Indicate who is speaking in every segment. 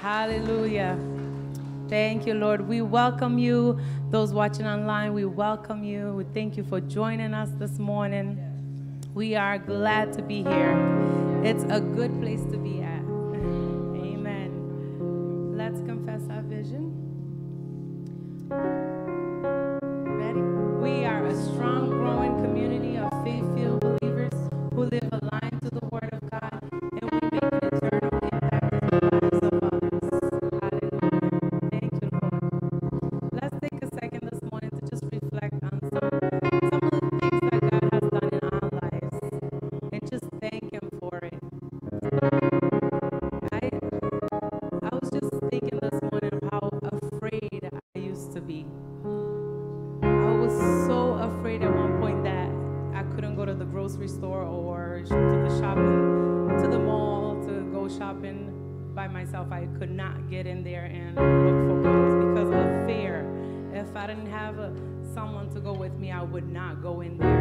Speaker 1: Hallelujah. Thank you, Lord. We welcome you. Those watching online, we welcome you. We thank you for joining us this morning. We are glad to be here. It's a good place to be at. go in there.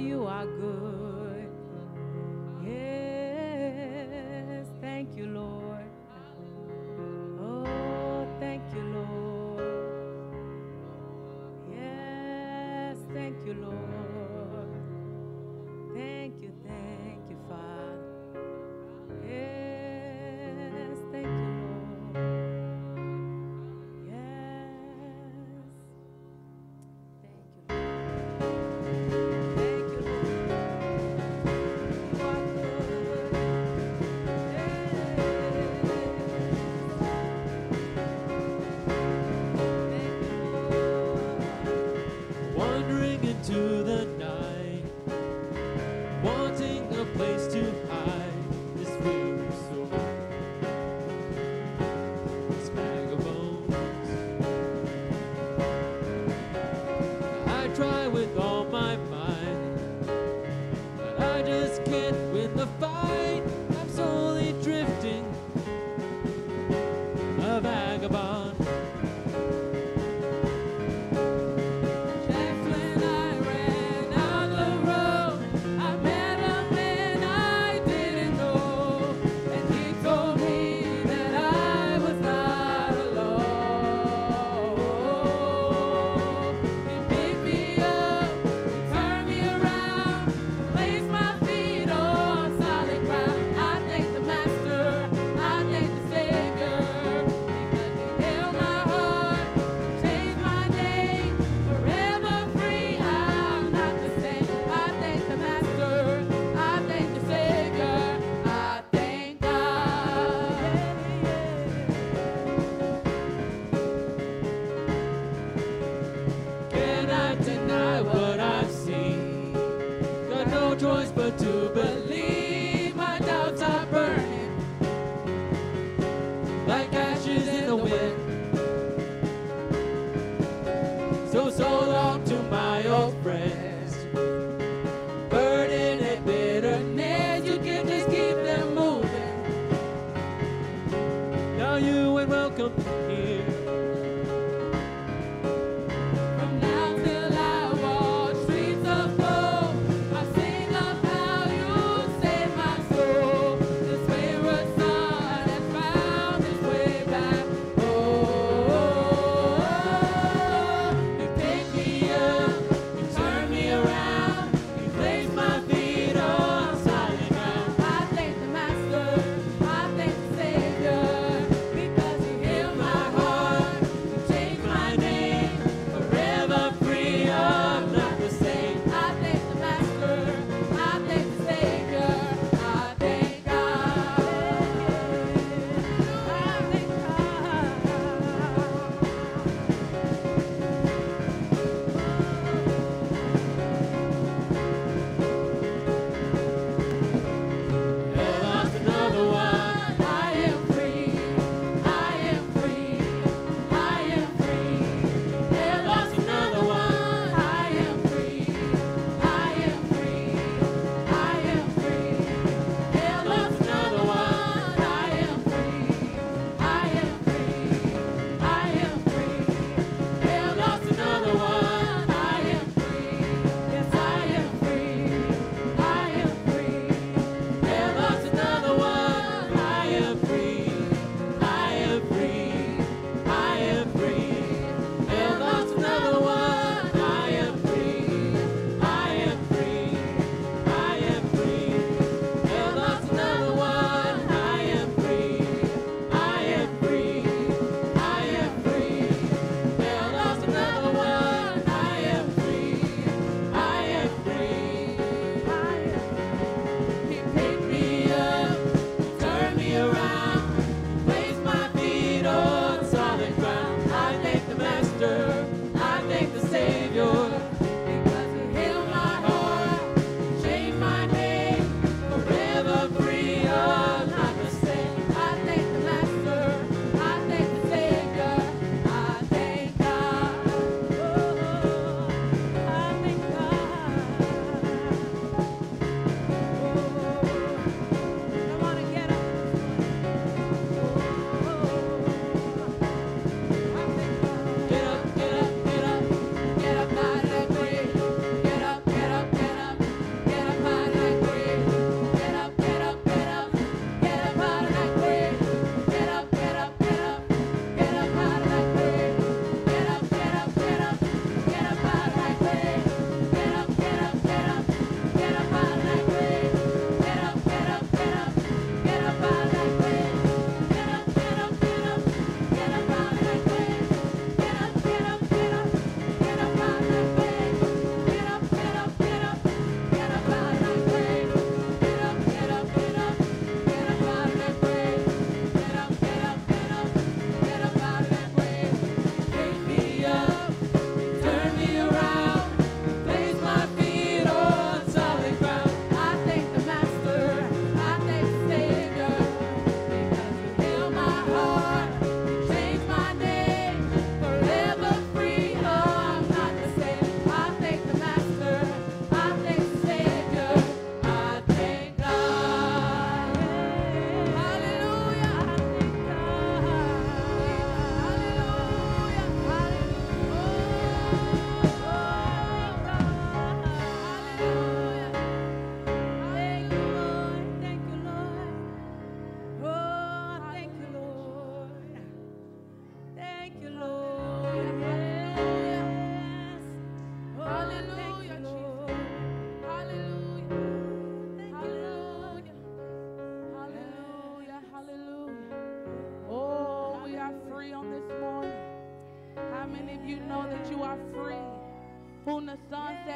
Speaker 1: you are good.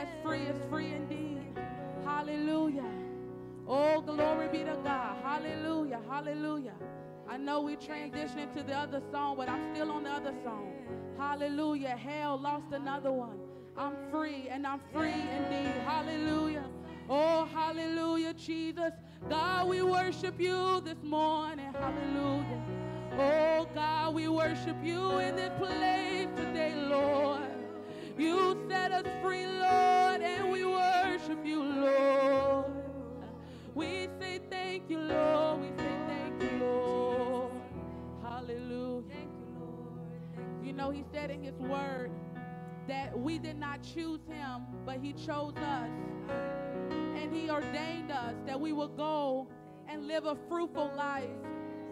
Speaker 2: Has free is free indeed. Hallelujah. Oh, glory be to God. Hallelujah. Hallelujah. I know we transitioning to the other song, but I'm still on the other song. Hallelujah. Hell lost another one. I'm free and I'm free indeed. Hallelujah. Oh, hallelujah, Jesus. God, we worship you this morning. Hallelujah. Oh, God, we worship you in this place today, Lord. You set us free, Lord, and we worship you, Lord. We say thank you, Lord. We say thank you, Lord. Hallelujah. Thank You Lord. You know, he said in his word that we did not choose him, but he chose us. And he ordained us that we will go and live a fruitful life,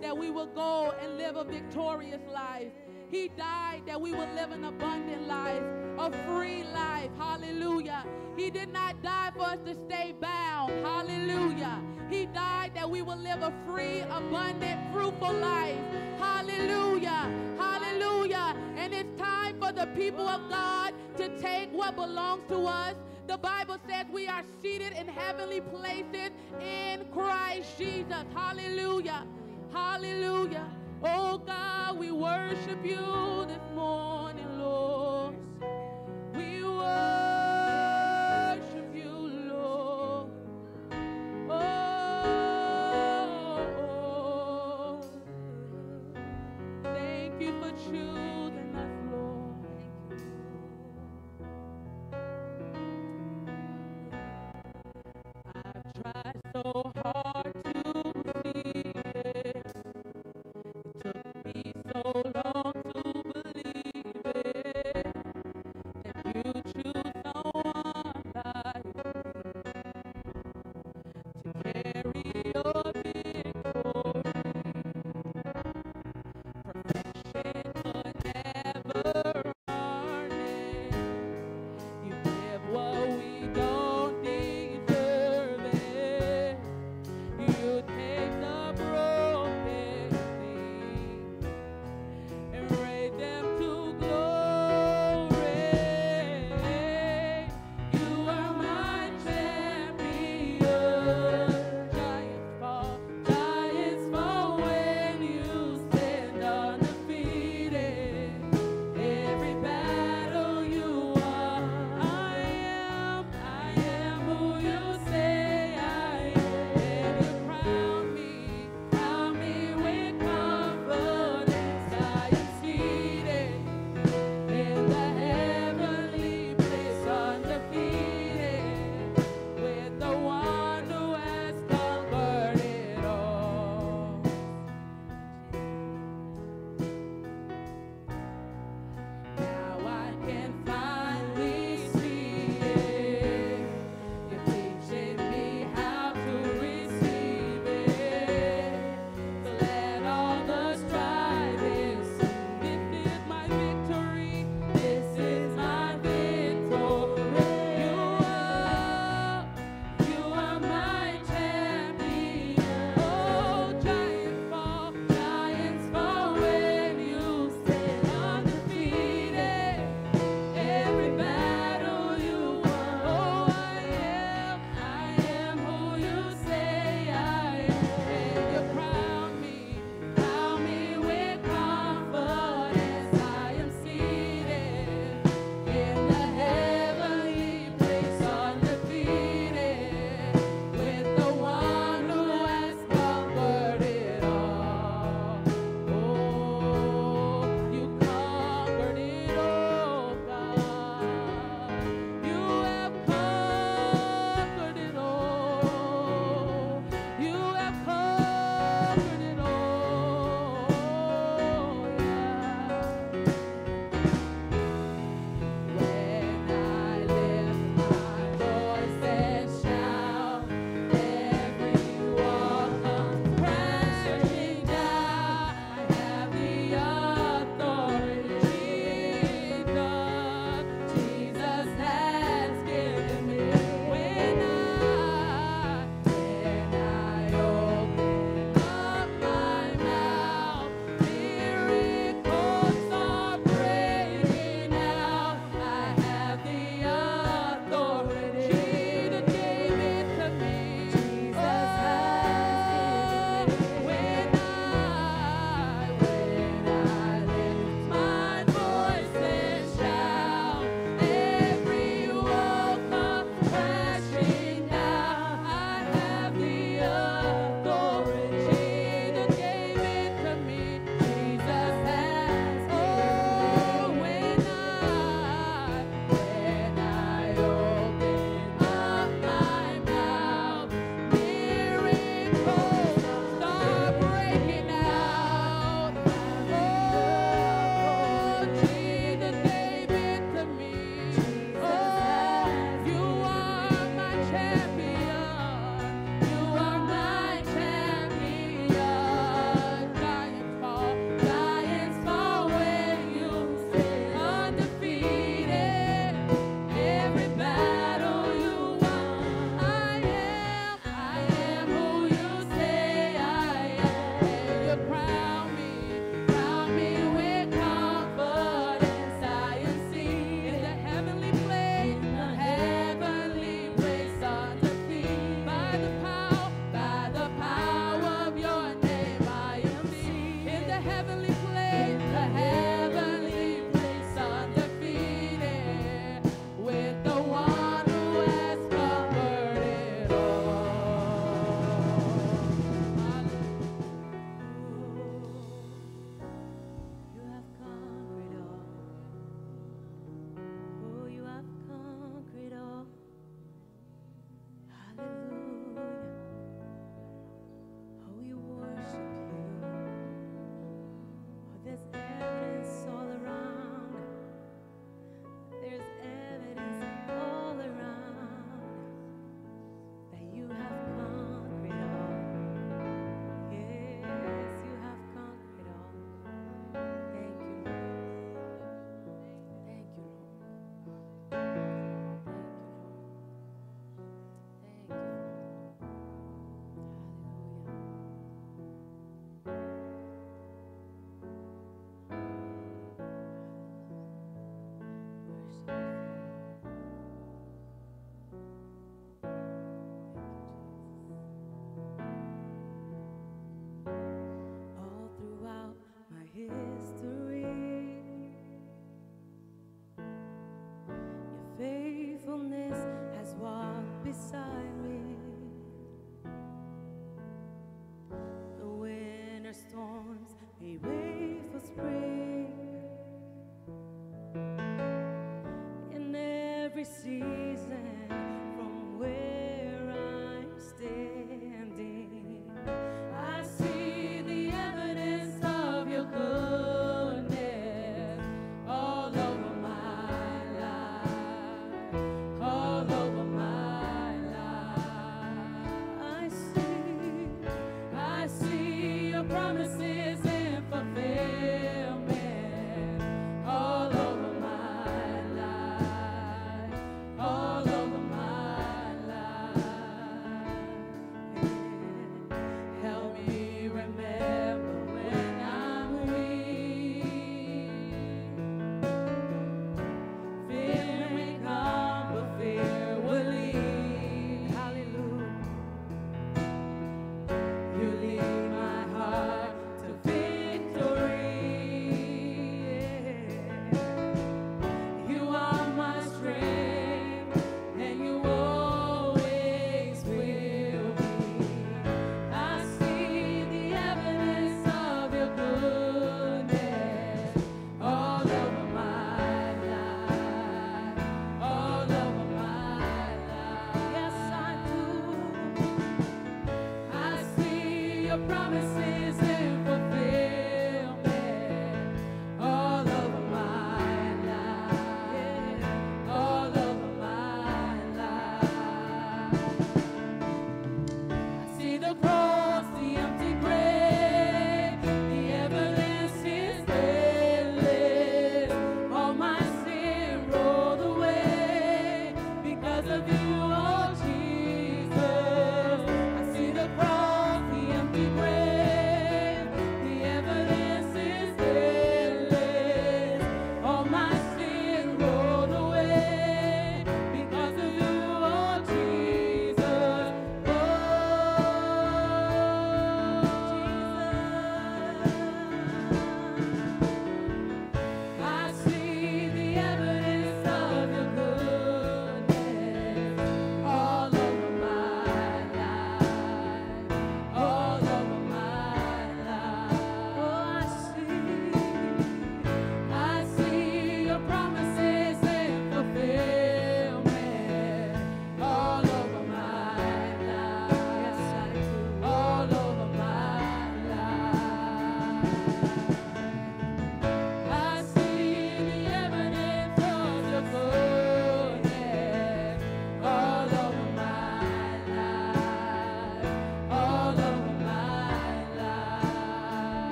Speaker 2: that we will go and live a victorious life. He died that we would live an abundant life, a free life. Hallelujah. He did not die for us to stay bound. Hallelujah. He died that we would live a free, abundant, fruitful life. Hallelujah. Hallelujah. And it's time for the people of God to take what belongs to us. The Bible says we are seated in heavenly places in Christ Jesus. Hallelujah. Hallelujah. Oh God, we worship you this morning, Lord.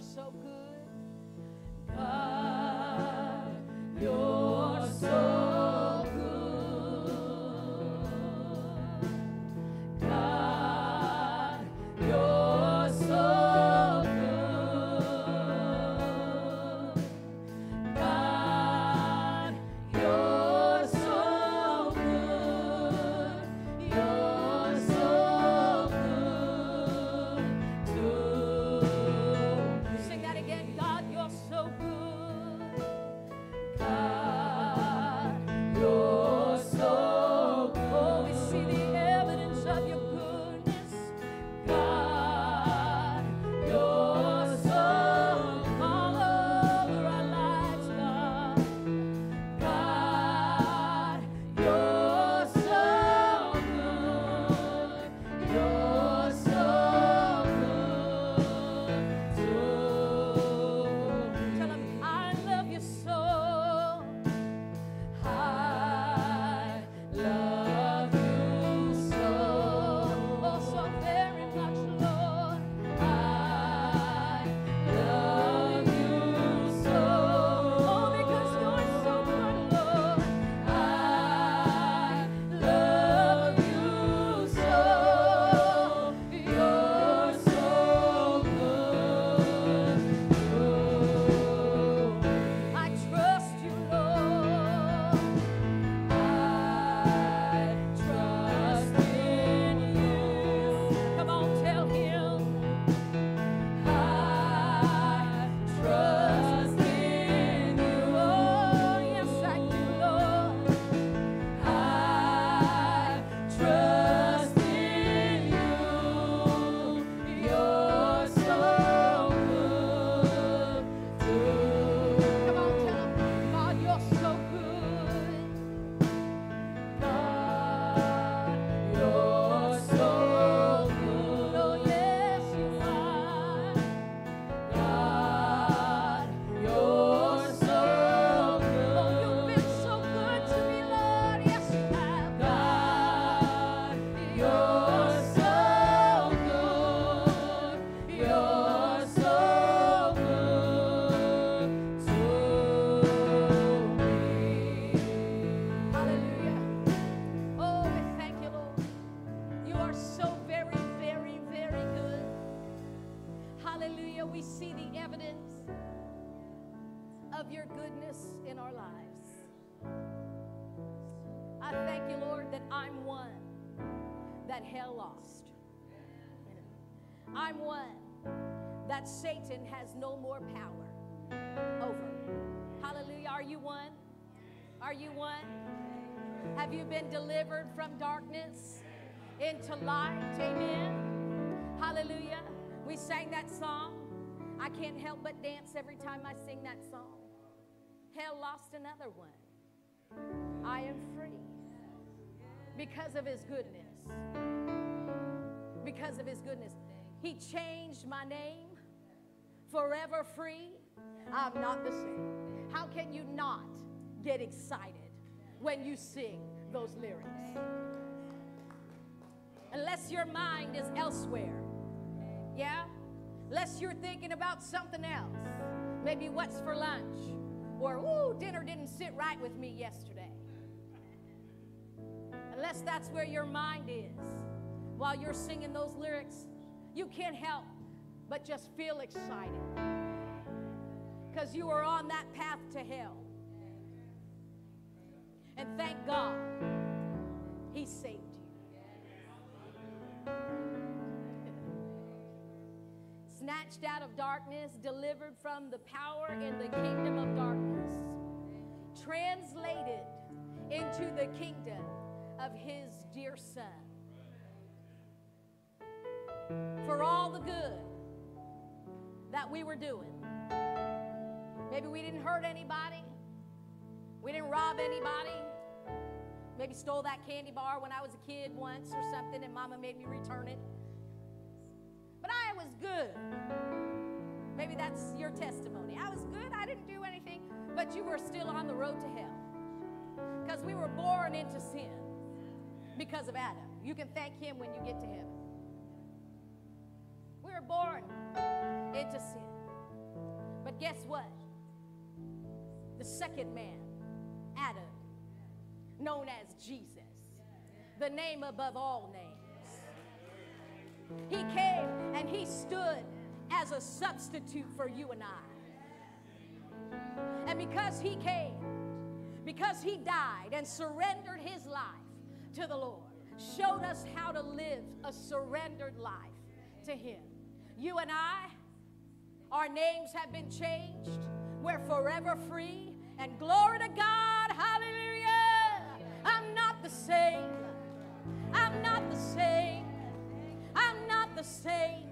Speaker 2: So
Speaker 3: I'm one that Satan has no more power over. Hallelujah. Are you one? Are you one? Have you been delivered from darkness into light? Amen. Hallelujah. We sang that song. I can't help but dance every time I sing that song. Hell lost another one. I am free because of his goodness. Because of his goodness. He changed my name forever free. I'm not the same. How can you not get excited when you sing those lyrics? Unless your mind is elsewhere. Yeah? Unless you're thinking about something else. Maybe what's for lunch. Or, ooh, dinner didn't sit right with me yesterday. Unless that's where your mind is while you're singing those lyrics, you can't help but just feel excited because you are on that path to hell. And thank God He saved you. Snatched out of darkness, delivered from the power in the kingdom of darkness, translated into the kingdom of His dear Son. For all the good that we were doing. Maybe we didn't hurt anybody. We didn't rob anybody. Maybe stole that candy bar when I was a kid once or something and mama made me return it. But I was good. Maybe that's your testimony. I was good. I didn't do anything, but you were still on the road to hell. Because we were born into sin because of Adam. You can thank him when you get to heaven. We were born into sin. But guess what? The second man, Adam, known as Jesus, the name above all names. He came and he stood as a substitute for you and I. And because he came, because he died and surrendered his life to the Lord, showed us how to live a surrendered life to him. You and I, our names have been changed. We're forever free. And glory to God. Hallelujah. I'm not the same. I'm not the same. I'm not the same.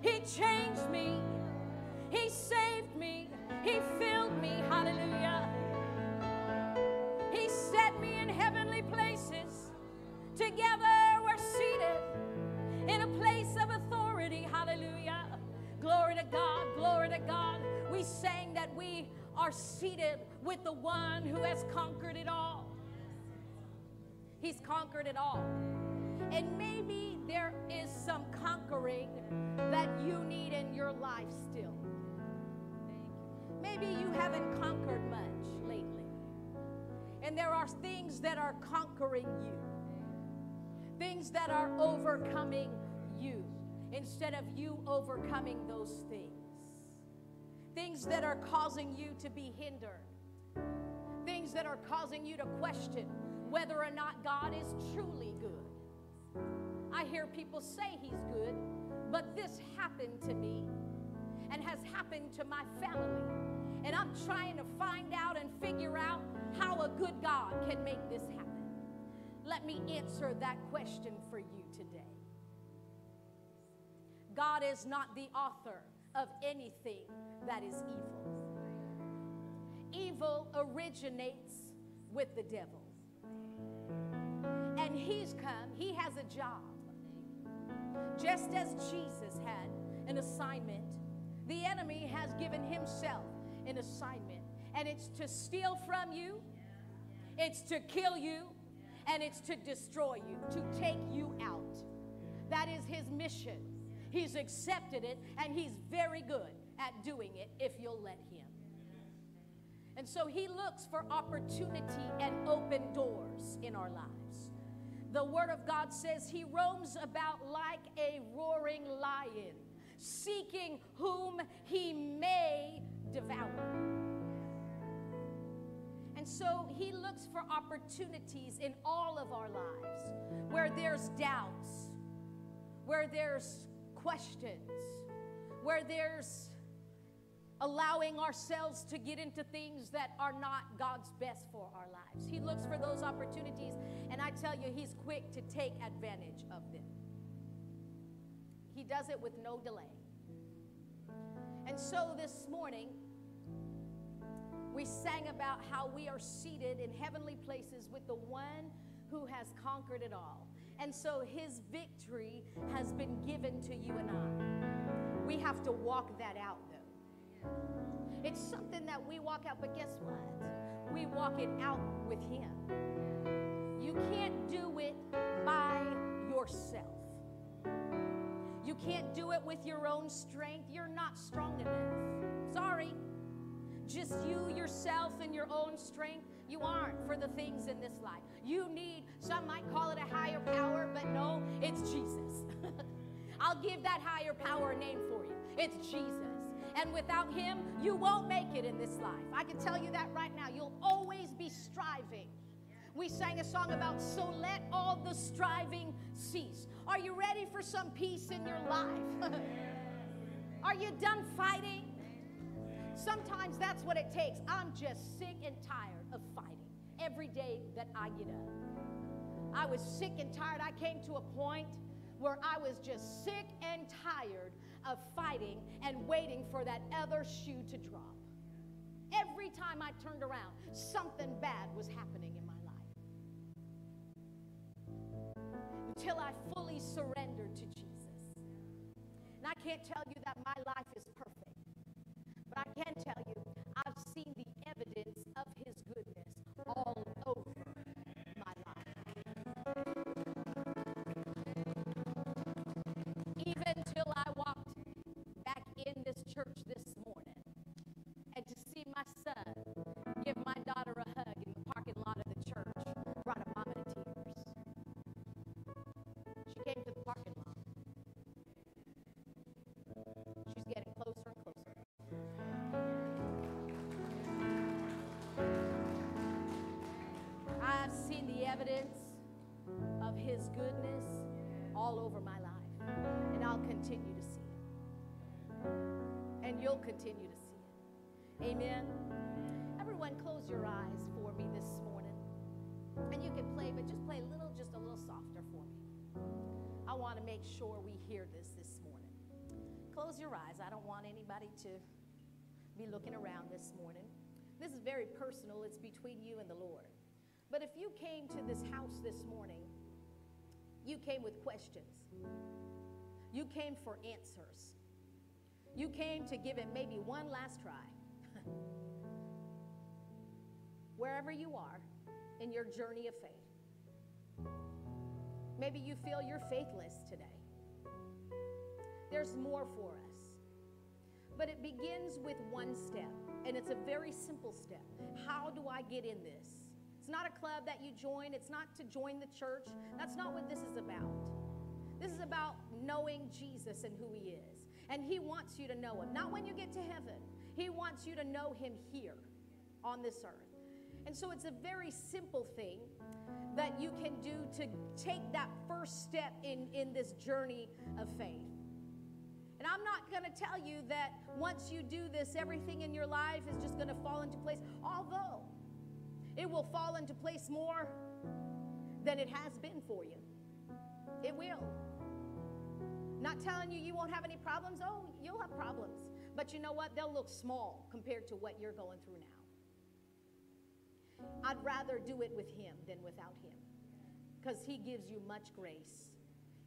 Speaker 3: He changed me. He saved me. He filled me. Hallelujah. He set me in heavenly places. Together God. Glory to God. We sang that we are seated with the one who has conquered it all. He's conquered it all. And maybe there is some conquering that you need in your life still. Maybe you haven't conquered much lately. And there are things that are conquering you, things that are overcoming you instead of you overcoming those things. Things that are causing you to be hindered, things that are causing you to question whether or not God is truly good. I hear people say He's good, but this happened to me and has happened to my family. And I'm trying to find out and figure out how a good God can make this happen. Let me answer that question for you today. God is not the author of anything that is evil. Evil originates with the devil. And he's come, he has a job. Just as Jesus had an assignment, the enemy has given himself an assignment. And it's to steal from you, it's to kill you, and it's to destroy you, to take you out. That is his mission. He's accepted it, and he's very good at doing it if you'll let him. And so he looks for opportunity and open doors in our lives. The Word of God says he roams about like a roaring lion, seeking whom he may devour. And so he looks for opportunities in all of our lives where there's doubts, where there's questions, where there's allowing ourselves to get into things that are not God's best for our lives. He looks for those opportunities, and I tell you, He's quick to take advantage of them. He does it with no delay. And so this morning, we sang about how we are seated in heavenly places with the one who has conquered it all. And so his victory has been given to you and I. We have to walk that out, though. It's something that we walk out, but guess what? We walk it out with him. You can't do it by yourself. You can't do it with your own strength. You're not strong enough. Sorry. Just you, yourself, and your own strength. You aren't for the things in this life. You need, some might call it a higher power, but no, it's Jesus. I'll give that higher power a name for you. It's Jesus. And without Him, you won't make it in this life. I can tell you that right now. You'll always be striving. We sang a song about, so let all the striving cease. Are you ready for some peace in your life? Are you done fighting? Sometimes that's what it takes. I'm just sick and tired of fighting every day that I get up. I was sick and tired. I came to a point where I was just sick and tired of fighting and waiting for that other shoe to drop. Every time I turned around, something bad was happening in my life. Until I fully surrendered to Jesus. And I can't tell you that my life is perfect, I can tell you I've seen the evidence of His goodness all over my life. Even till I walked back in this church continue to see it. And you'll continue to see it. Amen. Everyone, close your eyes for me this morning. And you can play, but just play a little, just a little softer for me. I want to make sure we hear this this morning. Close your eyes. I don't want anybody to be looking around this morning. This is very personal, it's between you and the Lord. But if you came to this house this morning, you came with questions, you came for answers, you came to give it maybe one last try. Wherever you are in your journey of faith, maybe you feel you're faithless today. There's more for us. But it begins with one step, and it's a very simple step. How do I get in this? It's not a club that you join, it's not to join the church. That's not what this is about. This is about knowing Jesus and who He is. And He wants you to know Him, not when you get to heaven. He wants you to know Him here on this earth. And so it's a very simple thing that you can do to take that first step in, in this journey of faith. And I'm not going to tell you that once you do this, everything in your life is just going to fall into place, although it will fall into place more than it has been for you. It will. Not telling you you won't have any problems. Oh, you'll have problems. But you know what? They'll look small compared to what you're going through now. I'd rather do it with Him than without Him because He gives you much grace.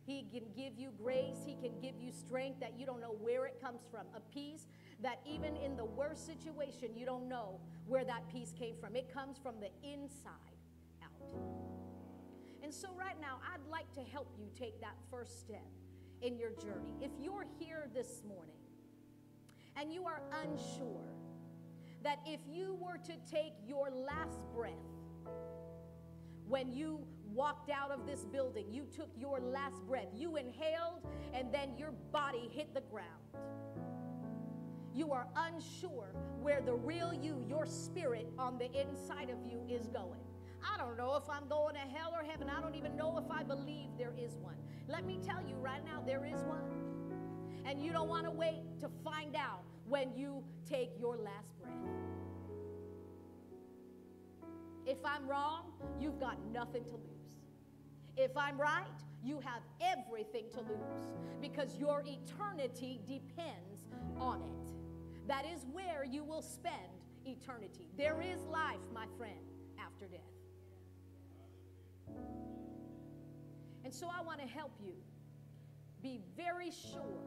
Speaker 3: He can give you grace. He can give you strength that you don't know where it comes from. A peace that even in the worst situation, you don't know where that peace came from. It comes from the inside out. And so, right now, I'd like to help you take that first step in your journey. If you're here this morning and you are unsure that if you were to take your last breath when you walked out of this building, you took your last breath, you inhaled, and then your body hit the ground. You are unsure where the real you, your spirit on the inside of you, is going. I don't know if I'm going to hell or heaven. I don't even know if I believe there is one. Let me tell you right now, there is one. And you don't want to wait to find out when you take your last breath. If I'm wrong, you've got nothing to lose. If I'm right, you have everything to lose because your eternity depends on it. That is where you will spend eternity. There is life, my friend, after death. And so I want to help you be very sure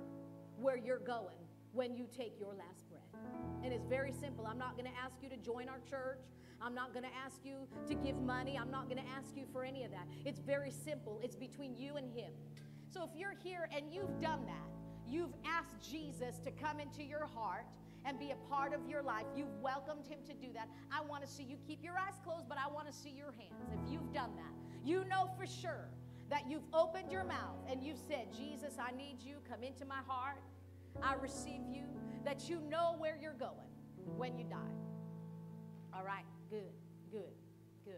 Speaker 3: where you're going when you take your last breath. And it's very simple. I'm not going to ask you to join our church. I'm not going to ask you to give money. I'm not going to ask you for any of that. It's very simple. It's between you and Him. So if you're here and you've done that, you've asked Jesus to come into your heart and be a part of your life, you've welcomed Him to do that. I want to see you keep your eyes closed, but I want to see your hands. If you've done that, you know for sure that you've opened your mouth and you've said, Jesus, I need you. Come into my heart. I receive you. That you know where you're going when you die. All right, good, good, good.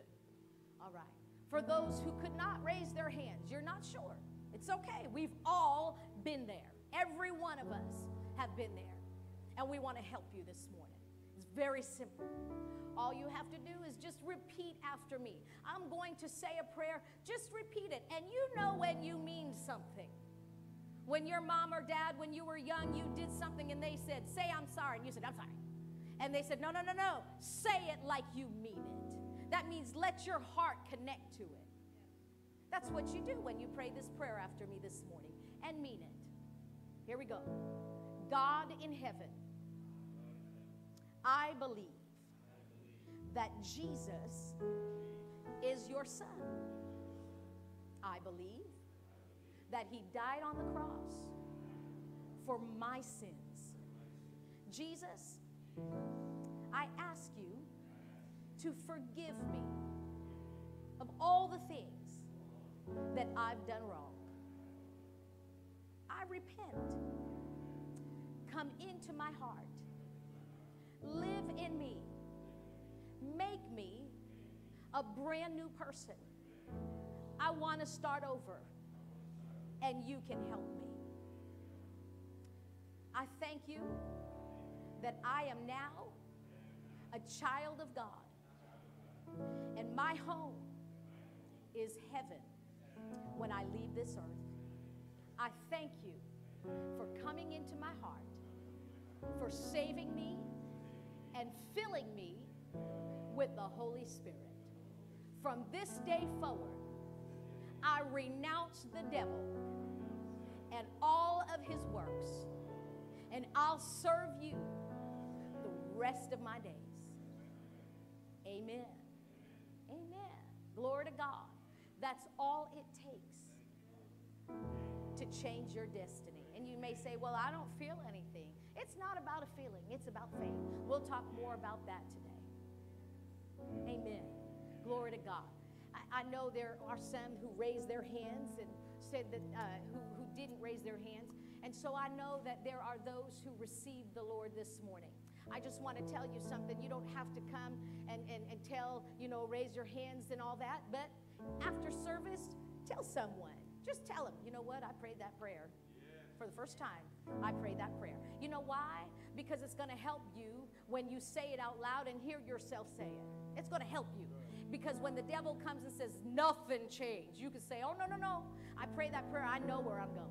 Speaker 3: All right. For those who could not raise their hands, you're not sure. It's okay. We've all been there. Every one of us have been there. And we want to help you this morning. It's very simple. All you have to do is just repeat after me. I'm going to say a prayer, just repeat it. And you know when you mean something. When your mom or dad, when you were young, you did something and they said, Say, I'm sorry. And you said, I'm sorry. And they said, No, no, no, no. Say it like you mean it. That means let your heart connect to it. That's what you do when you pray this prayer after me this morning and mean it. Here we go. God in heaven, I believe that Jesus is your son. I believe that he died on the cross for my sins. Jesus, I ask you to forgive me of all the things that I've done wrong. I repent. Come into my heart. Live in me. Make me a brand new person. I want to start over, and you can help me. I thank you that I am now a child of God, and my home is heaven when I leave this earth. I thank you for coming into my heart, for saving me, and filling me with the Holy Spirit. From this day forward, I renounce the devil and all of his works, and I'll serve you the rest of my days. Amen. Amen. Glory to God. That's all it takes to change your destiny. And you may say, Well, I don't feel anything. It's not about a feeling, it's about faith. We'll talk more about that today. Amen. Glory to God. I, I know there are some who raised their hands and said that, uh, who, who didn't raise their hands. And so I know that there are those who received the Lord this morning. I just want to tell you something. You don't have to come and, and, and tell, you know, raise your hands and all that. But after service, tell someone. Just tell them, you know what? I prayed that prayer for the first time. I pray that prayer. You know why? Because it's going to help you when you say it out loud and hear yourself say it. It's going to help you. Because when the devil comes and says, nothing changed, you can say, oh, no, no, no. I pray that prayer. I know where I'm going.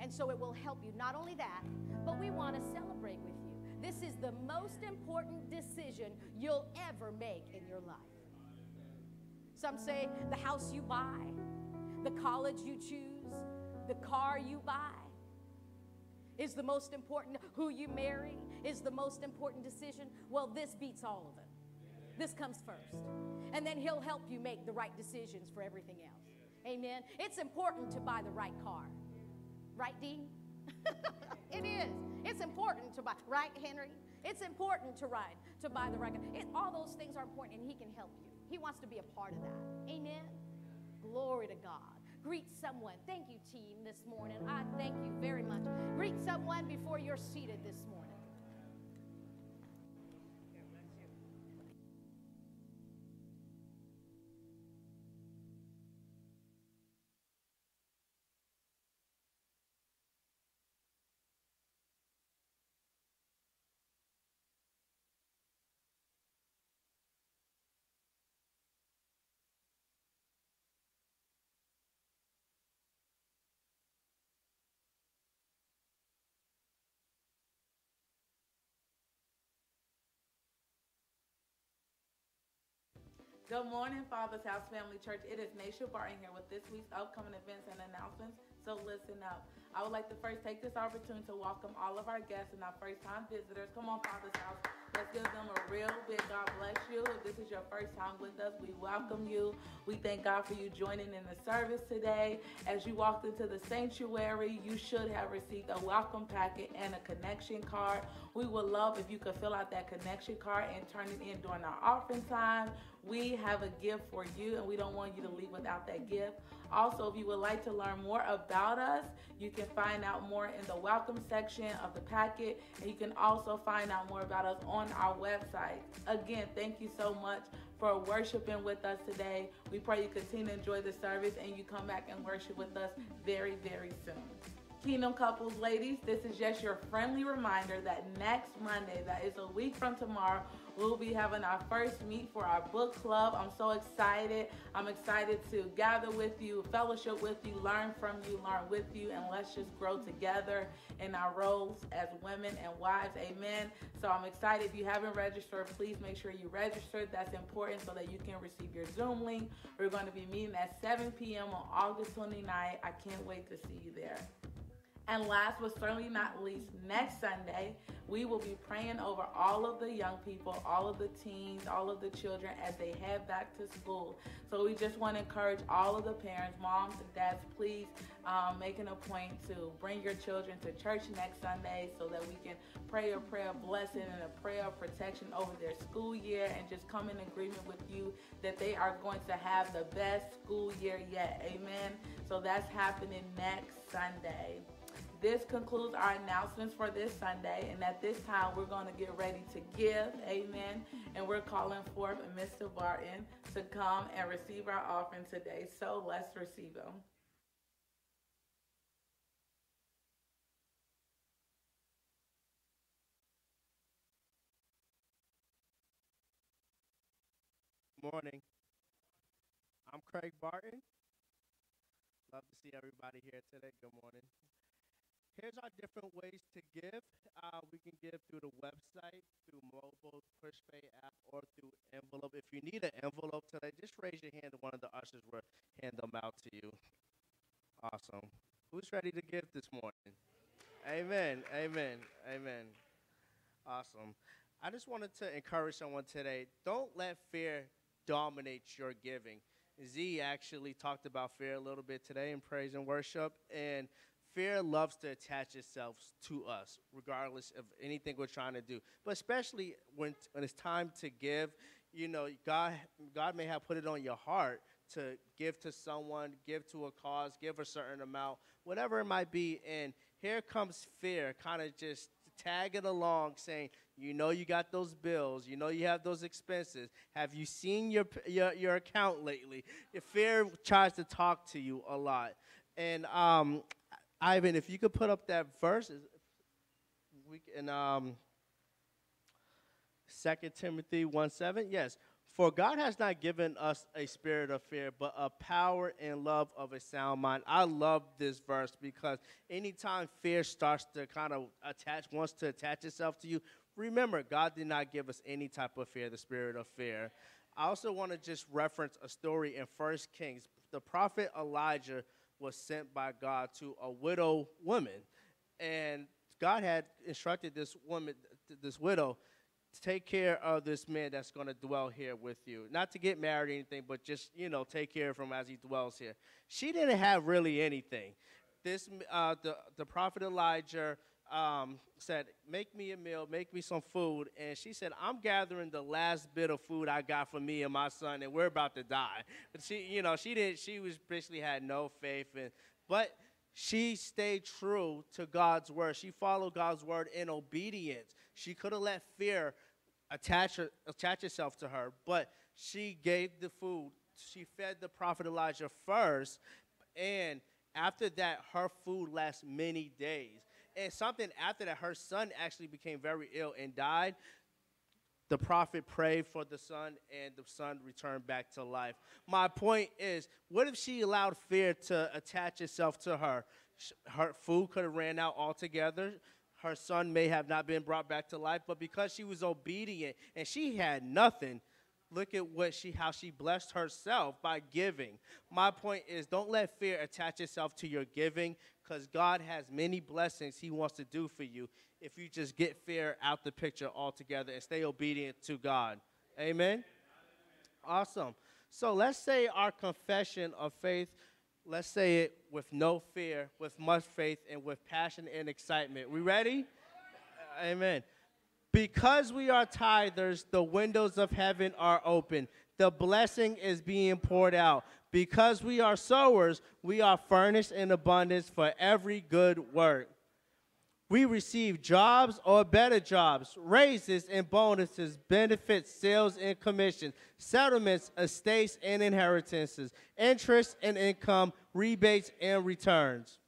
Speaker 3: And so it will help you. Not only that, but we want to celebrate with you. This is the most important decision you'll ever make in your life. Some say the house you buy, the college you choose, the car you buy is the most important. Who you marry is the most important decision. Well, this beats all of it. This comes first. And then He'll help you make the right decisions for everything else. Amen. It's important to buy the right car. Right, Dean? it is. It's important to buy, right, Henry? It's important to ride, to buy the right. It, all those things are important, and He can help you. He wants to be a part of that. Amen. Glory to God. Greet someone. Thank you, team, this morning. I thank you very much. Greet someone before you're seated this morning.
Speaker 2: Good morning, Father's House Family Church. It is Naisha Barton here with this week's upcoming events and announcements. So listen up. I would like to first take this opportunity to welcome all of our guests and our first-time visitors. Come on, Father's House. Let's give them a real big God bless you. If this is your first time with us, we welcome you. We thank God for you joining in the service today. As you walked into the sanctuary, you should have received a welcome packet and a connection card. We would love if you could fill out that connection card and turn it in during our offering time. We have a gift for you, and we don't want you to leave without that gift. Also, if you would like to learn more about us, you can find out more in the welcome section of the packet, and you can also find out more about us on our website. Again, thank you so much for worshiping with us today. We pray you continue to enjoy the service and you come back and worship with us very, very soon. Kingdom couples, ladies, this is just your friendly reminder that next Monday, that is a week from tomorrow, we'll be having our first meet for our book club. I'm so excited. I'm excited to gather with you, fellowship with you, learn from you, learn with you, and let's just grow together in our roles as women and wives. Amen. So I'm excited. If you haven't registered, please make sure you register. That's important so that you can receive your Zoom link. We're going to be meeting at 7 p.m. on August 29th. I can't wait to see you there. And last but certainly not least, next Sunday, we will be praying over all of the young people, all of the teens, all of the children as they head back to school. So we just want to encourage all of the parents, moms and dads, please um, make an point to bring your children to church next Sunday so that we can pray a prayer of blessing and a prayer of protection over their school year and just come in agreement with you that they are going to have the best school year yet. Amen. So that's happening next Sunday. This concludes our announcements for this Sunday, and at this time, we're going to get ready to give. Amen. And we're calling forth Mr. Barton to come and receive our offering today. So let's receive him.
Speaker 4: morning. I'm Craig Barton. Love to see everybody here today. Good morning. Here's our different ways to give. Uh, we can give through the website, through mobile, Pushpay app, or through envelope. If you need an envelope today, just raise your hand and one of the ushers will hand them out to you. Awesome. Who's ready to give this morning? Amen. Amen. Amen. Awesome. I just wanted to encourage someone today. Don't let fear dominate your giving. Z actually talked about fear a little bit today in praise and worship, and fear loves to attach itself to us, regardless of anything we're trying to do. But especially when, when it's time to give, you know, God, God may have put it on your heart to give to someone, give to a cause, give a certain amount, whatever it might be. And here comes fear, kind of just tagging along, saying, you know, you got those bills, you know, you have those expenses. Have you seen your, your, your account lately? Fear tries to talk to you a lot. And um, Ivan, if you could put up that verse, we in um, 2 Timothy 1 7. Yes. For God has not given us a spirit of fear, but a power and love of a sound mind. I love this verse because anytime fear starts to kind of attach, wants to attach itself to you, remember, God did not give us any type of fear, the spirit of fear. I also want to just reference a story in First Kings. The prophet Elijah was sent by God to a widow woman. And God had instructed this woman, this widow, to take care of this man that's going to dwell here with you. Not to get married or anything, but just, you know, take care of him as he dwells here. She didn't have really anything. This, uh, the, the prophet Elijah um, said, "Make me a meal, make me some food," and she said, "I'm gathering the last bit of food I got for me and my son, and we're about to die." But she, you know, she didn't. She was basically had no faith, and but she stayed true to God's word. She followed God's word in obedience. She could have let fear attach attach itself to her, but she gave the food. She fed the prophet Elijah first, and after that, her food lasts many days. And something after that, her son actually became very ill and died. The prophet prayed for the son, and the son returned back to life. My point is, what if she allowed fear to attach itself to her? Her food could have ran out altogether. Her son may have not been brought back to life, but because she was obedient and she had nothing, look at what she how she blessed herself by giving. My point is don't let fear attach itself to your giving cuz God has many blessings he wants to do for you if you just get fear out the picture altogether and stay obedient to God. Amen. Awesome. So let's say our confession of faith, let's say it with no fear, with much faith, and with passion and excitement. We ready? Amen. Because we are tithers, the windows of heaven are open. The blessing is being poured out. Because we are sowers, we are furnished in abundance for every good work. We receive jobs or better jobs, raises and bonuses, benefits, sales and commissions, settlements, estates and inheritances, interest and income, rebates and returns.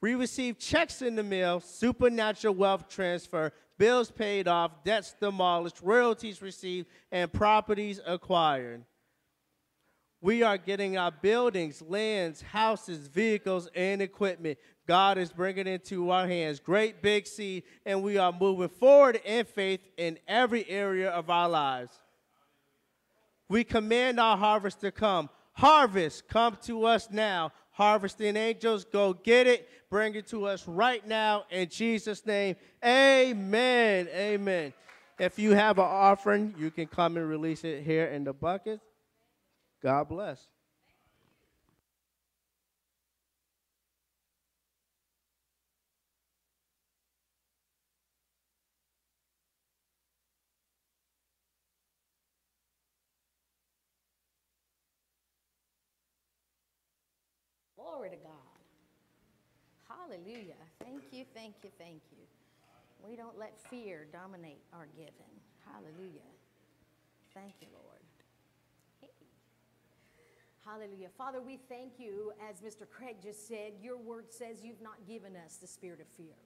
Speaker 4: We receive checks in the mail, supernatural wealth transfer, bills paid off, debts demolished, royalties received, and properties acquired. We are getting our buildings, lands, houses, vehicles, and equipment. God is bringing into our hands great big seed, and we are moving forward in faith in every area of our lives. We command our harvest to come. Harvest, come to us now. Harvesting angels, go get it. Bring it to us right now in Jesus' name. Amen. Amen. If you have an offering, you can come and release it here in the bucket. God bless.
Speaker 3: Glory to God. Hallelujah. Thank you, thank you, thank you. We don't let fear dominate our giving. Hallelujah. Thank you, Lord. Hallelujah. Father, we thank you, as Mr. Craig just said, your word says you've not given us the spirit of fear.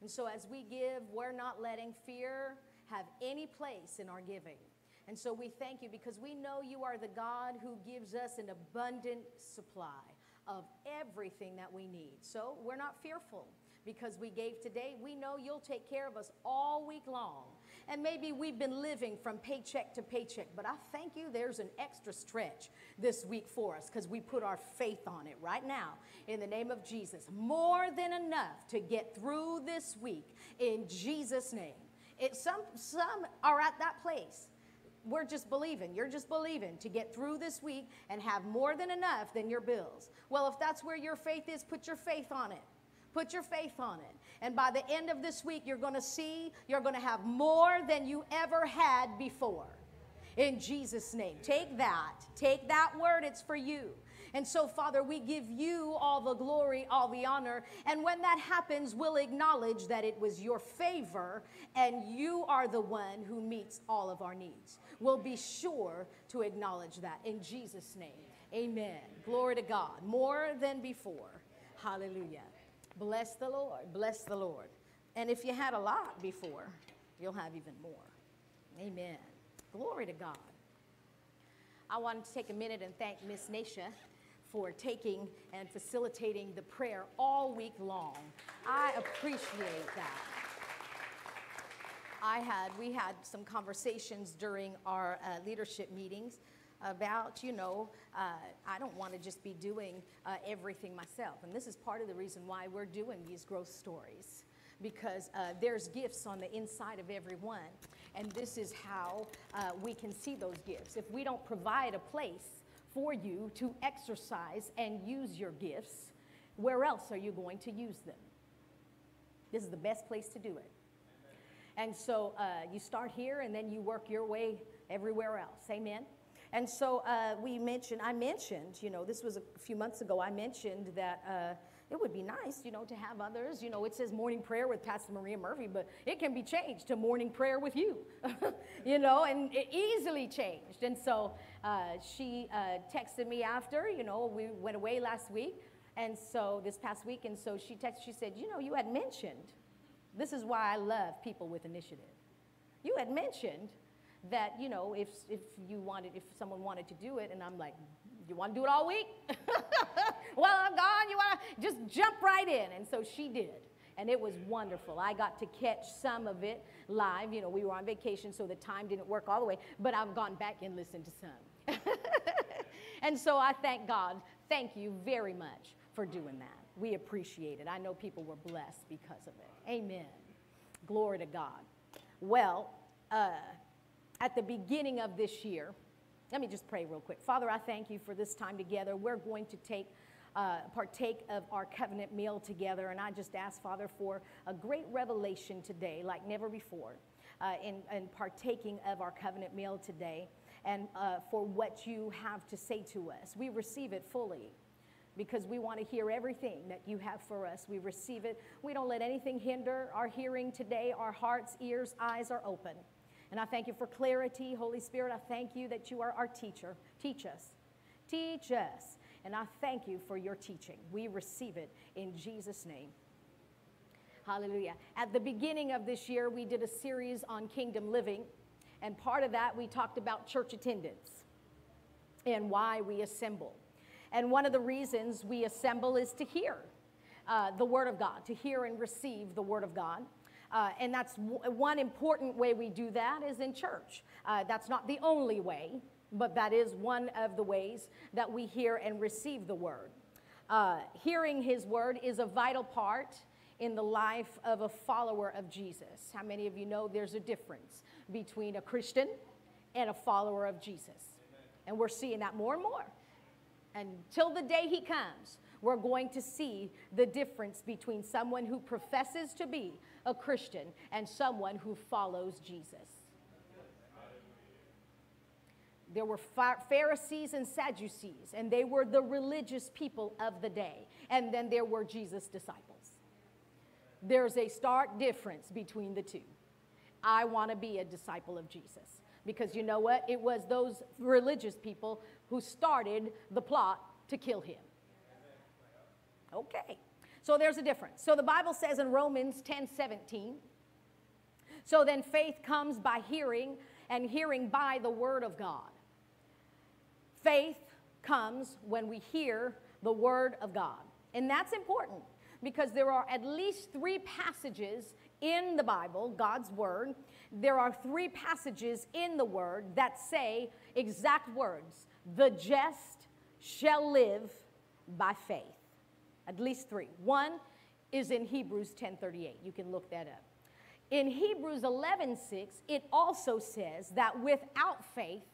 Speaker 3: And so as we give, we're not letting fear have any place in our giving. And so we thank you because we know you are the God who gives us an abundant supply of everything that we need. So we're not fearful because we gave today. We know you'll take care of us all week long. And maybe we've been living from paycheck to paycheck, but I thank you there's an extra stretch this week for us because we put our faith on it right now in the name of Jesus. More than enough to get through this week in Jesus' name. It, some, some are at that place we're just believing. You're just believing to get through this week and have more than enough than your bills. Well, if that's where your faith is, put your faith on it. Put your faith on it. And by the end of this week, you're going to see you're going to have more than you ever had before. In Jesus' name. Take that. Take that word. It's for you. And so, Father, we give you all the glory, all the honor. And when that happens, we'll acknowledge that it was your favor and you are the one who meets all of our needs. We'll be sure to acknowledge that in Jesus' name. Amen. Glory to God. More than before. Hallelujah. Bless the Lord. Bless the Lord. And if you had a lot before, you'll have even more. Amen. Glory to God. I wanted to take a minute and thank Miss Nasha for taking and facilitating the prayer all week long. I appreciate that. I had, we had some conversations during our uh, leadership meetings about, you know, uh, I don't want to just be doing uh, everything myself. And this is part of the reason why we're doing these growth stories because uh, there's gifts on the inside of everyone. And this is how uh, we can see those gifts. If we don't provide a place for you to exercise and use your gifts, where else are you going to use them? This is the best place to do it. And so uh, you start here and then you work your way everywhere else. Amen. And so uh, we mentioned, I mentioned, you know, this was a few months ago, I mentioned that uh, it would be nice, you know, to have others. You know, it says morning prayer with Pastor Maria Murphy, but it can be changed to morning prayer with you, you know, and it easily changed. And so uh, she uh, texted me after, you know, we went away last week. And so this past week, and so she texted, she said, you know, you had mentioned, this is why I love people with initiative. You had mentioned that, you know, if, if you wanted, if someone wanted to do it, and I'm like, you want to do it all week? well, I'm gone. You want to just jump right in. And so she did. And it was wonderful. I got to catch some of it live. You know, we were on vacation, so the time didn't work all the way, but I've gone back and listened to some. and so I thank God. Thank you very much for doing that. We appreciate it. I know people were blessed because of it. Amen. Glory to God. Well, uh, at the beginning of this year, let me just pray real quick. Father, I thank you for this time together. We're going to take uh, partake of our covenant meal together. And I just ask, Father, for a great revelation today, like never before, uh, in, in partaking of our covenant meal today, and uh, for what you have to say to us. We receive it fully because we want to hear everything that you have for us. We receive it. We don't let anything hinder our hearing today. Our hearts, ears, eyes are open. And I thank you for clarity, Holy Spirit. I thank you that you are our teacher. Teach us. Teach us. And I thank you for your teaching. We receive it in Jesus' name. Hallelujah. At the beginning of this year, we did a series on kingdom living. And part of that, we talked about church attendance and why we assemble. And one of the reasons we assemble is to hear uh, the Word of God, to hear and receive the Word of God. Uh, and that's one important way we do that is in church. Uh, that's not the only way, but that is one of the ways that we hear and receive the Word. Uh, hearing His Word is a vital part in the life of a follower of Jesus. How many of you know there's a difference between a Christian and a follower of Jesus? And we're seeing that more and more until the day he comes, we're going to see the difference between someone who professes to be a Christian and someone who follows Jesus. There were Pharisees and Sadducees, and they were the religious people of the day. And then there were Jesus' disciples. There's a stark difference between the two. I want to be a disciple of Jesus because you know what? It was those religious people who started the plot to kill him. Okay. So there's a difference. So the Bible says in Romans 10 17, so then faith comes by hearing, and hearing by the word of God. Faith comes when we hear the word of God. And that's important because there are at least three passages in the Bible, God's word. There are three passages in the word that say exact words the just shall live by faith. At least three. One is in Hebrews 10:38. You can look that up. In Hebrews 11:6, it also says that without faith,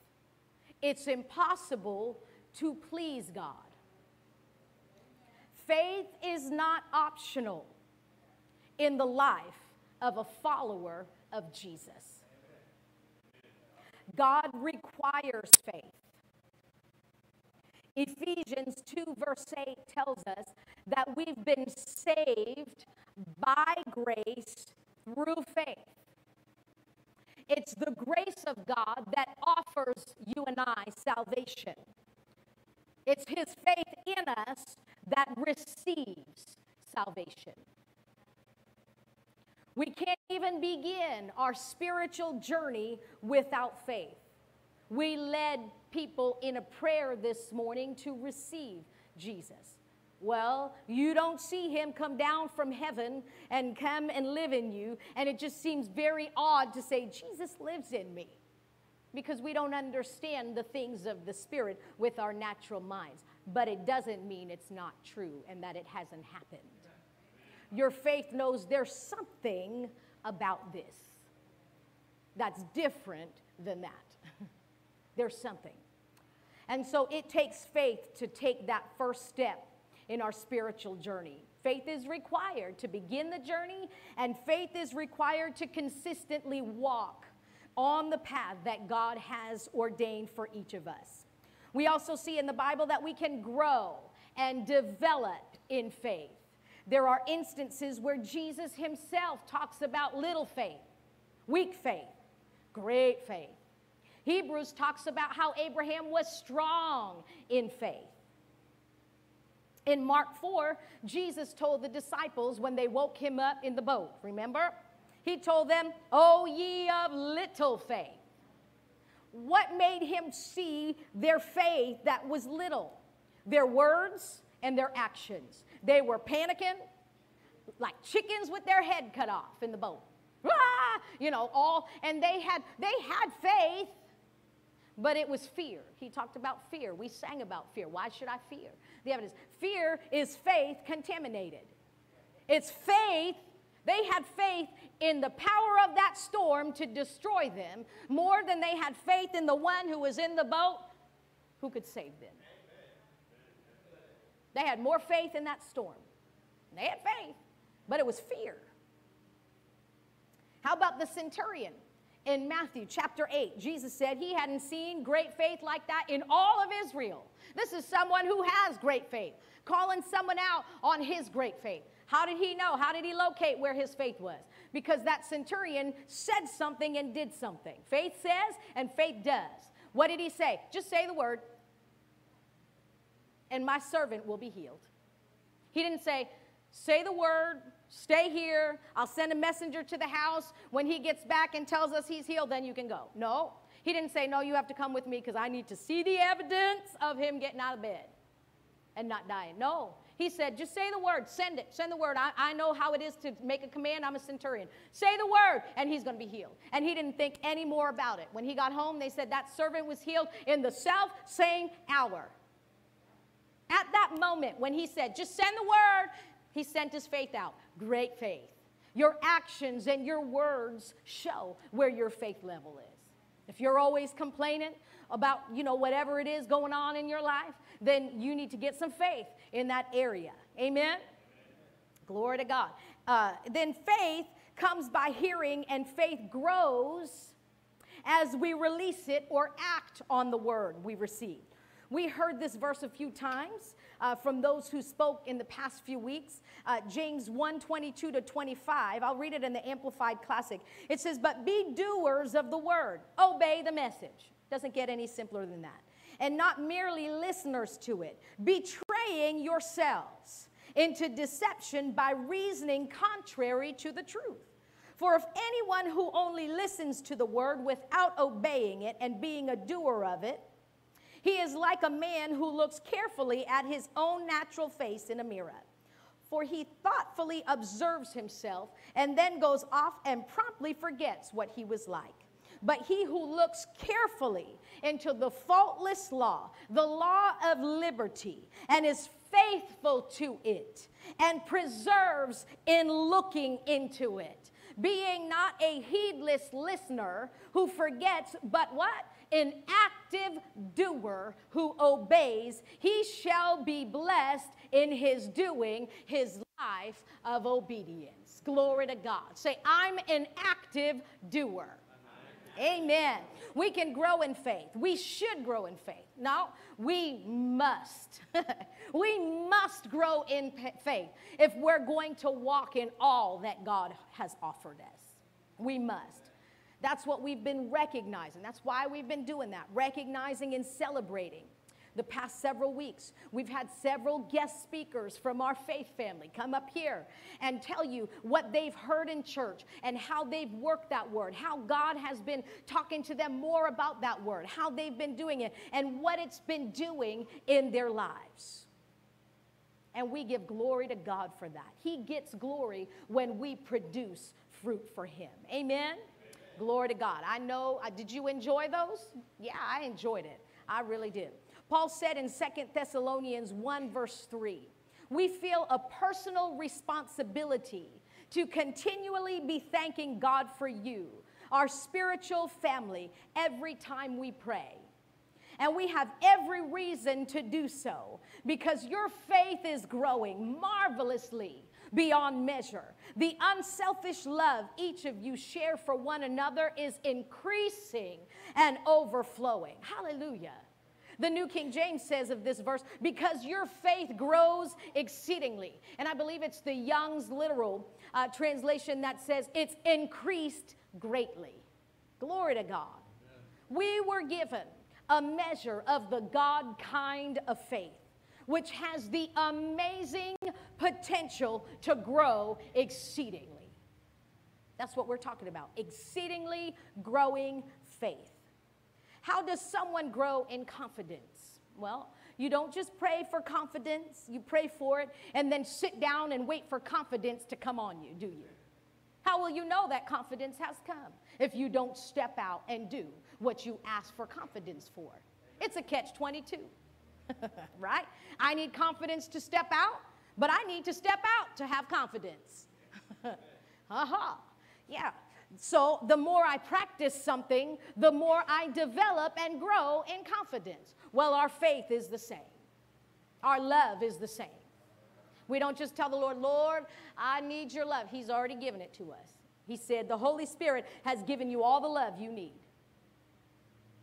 Speaker 3: it's impossible to please God. Faith is not optional in the life of a follower of Jesus. God requires faith. Ephesians 2, verse 8 tells us that we've been saved by grace through faith. It's the grace of God that offers you and I salvation. It's His faith in us that receives salvation. We can't even begin our spiritual journey without faith. We led people in a prayer this morning to receive Jesus. Well, you don't see him come down from heaven and come and live in you, and it just seems very odd to say, Jesus lives in me, because we don't understand the things of the Spirit with our natural minds. But it doesn't mean it's not true and that it hasn't happened. Your faith knows there's something about this that's different than that. There's something. And so it takes faith to take that first step in our spiritual journey. Faith is required to begin the journey, and faith is required to consistently walk on the path that God has ordained for each of us. We also see in the Bible that we can grow and develop in faith. There are instances where Jesus himself talks about little faith, weak faith, great faith. Hebrews talks about how Abraham was strong in faith. In Mark 4, Jesus told the disciples when they woke him up in the boat, remember? He told them, Oh, ye of little faith. What made him see their faith that was little? Their words and their actions. They were panicking like chickens with their head cut off in the boat. Ah! You know, all, and they had, they had faith, but it was fear. He talked about fear. We sang about fear. Why should I fear? The evidence. Fear is faith contaminated. It's faith. They had faith in the power of that storm to destroy them more than they had faith in the one who was in the boat who could save them. They had more faith in that storm. They had faith, but it was fear. How about the centurion? In Matthew chapter 8, Jesus said he hadn't seen great faith like that in all of Israel. This is someone who has great faith, calling someone out on his great faith. How did he know? How did he locate where his faith was? Because that centurion said something and did something. Faith says and faith does. What did he say? Just say the word, and my servant will be healed. He didn't say, say the word, Stay here. I'll send a messenger to the house. When he gets back and tells us he's healed, then you can go. No. He didn't say, No, you have to come with me because I need to see the evidence of him getting out of bed and not dying. No. He said, Just say the word. Send it. Send the word. I, I know how it is to make a command. I'm a centurion. Say the word, and he's going to be healed. And he didn't think any more about it. When he got home, they said that servant was healed in the self same hour. At that moment, when he said, Just send the word, he sent his faith out. Great faith. Your actions and your words show where your faith level is. If you're always complaining about, you know, whatever it is going on in your life, then you need to get some faith in that area. Amen? Glory to God. Uh, then faith comes by hearing, and faith grows as we release it or act on the word we receive. We heard this verse a few times uh, from those who spoke in the past few weeks. Uh, James 1 22 to 25. I'll read it in the Amplified Classic. It says, But be doers of the word, obey the message. Doesn't get any simpler than that. And not merely listeners to it, betraying yourselves into deception by reasoning contrary to the truth. For if anyone who only listens to the word without obeying it and being a doer of it, he is like a man who looks carefully at his own natural face in a mirror. For he thoughtfully observes himself and then goes off and promptly forgets what he was like. But he who looks carefully into the faultless law, the law of liberty, and is faithful to it, and preserves in looking into it, being not a heedless listener who forgets, but what? An active doer who obeys, he shall be blessed in his doing his life of obedience. Glory to God. Say, I'm an active doer. Amen. We can grow in faith. We should grow in faith. No, we must. we must grow in faith if we're going to walk in all that God has offered us. We must. That's what we've been recognizing. That's why we've been doing that, recognizing and celebrating. The past several weeks, we've had several guest speakers from our faith family come up here and tell you what they've heard in church and how they've worked that word, how God has been talking to them more about that word, how they've been doing it, and what it's been doing in their lives. And we give glory to God for that. He gets glory when we produce fruit for Him. Amen. Glory to God. I know, uh, did you enjoy those? Yeah, I enjoyed it. I really did. Paul said in Second Thessalonians 1, verse 3, we feel a personal responsibility to continually be thanking God for you, our spiritual family, every time we pray. And we have every reason to do so because your faith is growing marvelously beyond measure. The unselfish love each of you share for one another is increasing and overflowing. Hallelujah. The New King James says of this verse, because your faith grows exceedingly. And I believe it's the Young's literal uh, translation that says it's increased greatly. Glory to God. We were given a measure of the God kind of faith, which has the amazing potential to grow exceedingly. That's what we're talking about exceedingly growing faith. How does someone grow in confidence? Well, you don't just pray for confidence, you pray for it and then sit down and wait for confidence to come on you, do you? How will you know that confidence has come if you don't step out and do what you ask for confidence for? It's a catch 22, right? I need confidence to step out, but I need to step out to have confidence. Aha. uh-huh. Yeah. So the more I practice something, the more I develop and grow in confidence. Well, our faith is the same, our love is the same. We don't just tell the Lord, Lord, I need your love. He's already given it to us. He said, The Holy Spirit has given you all the love you need.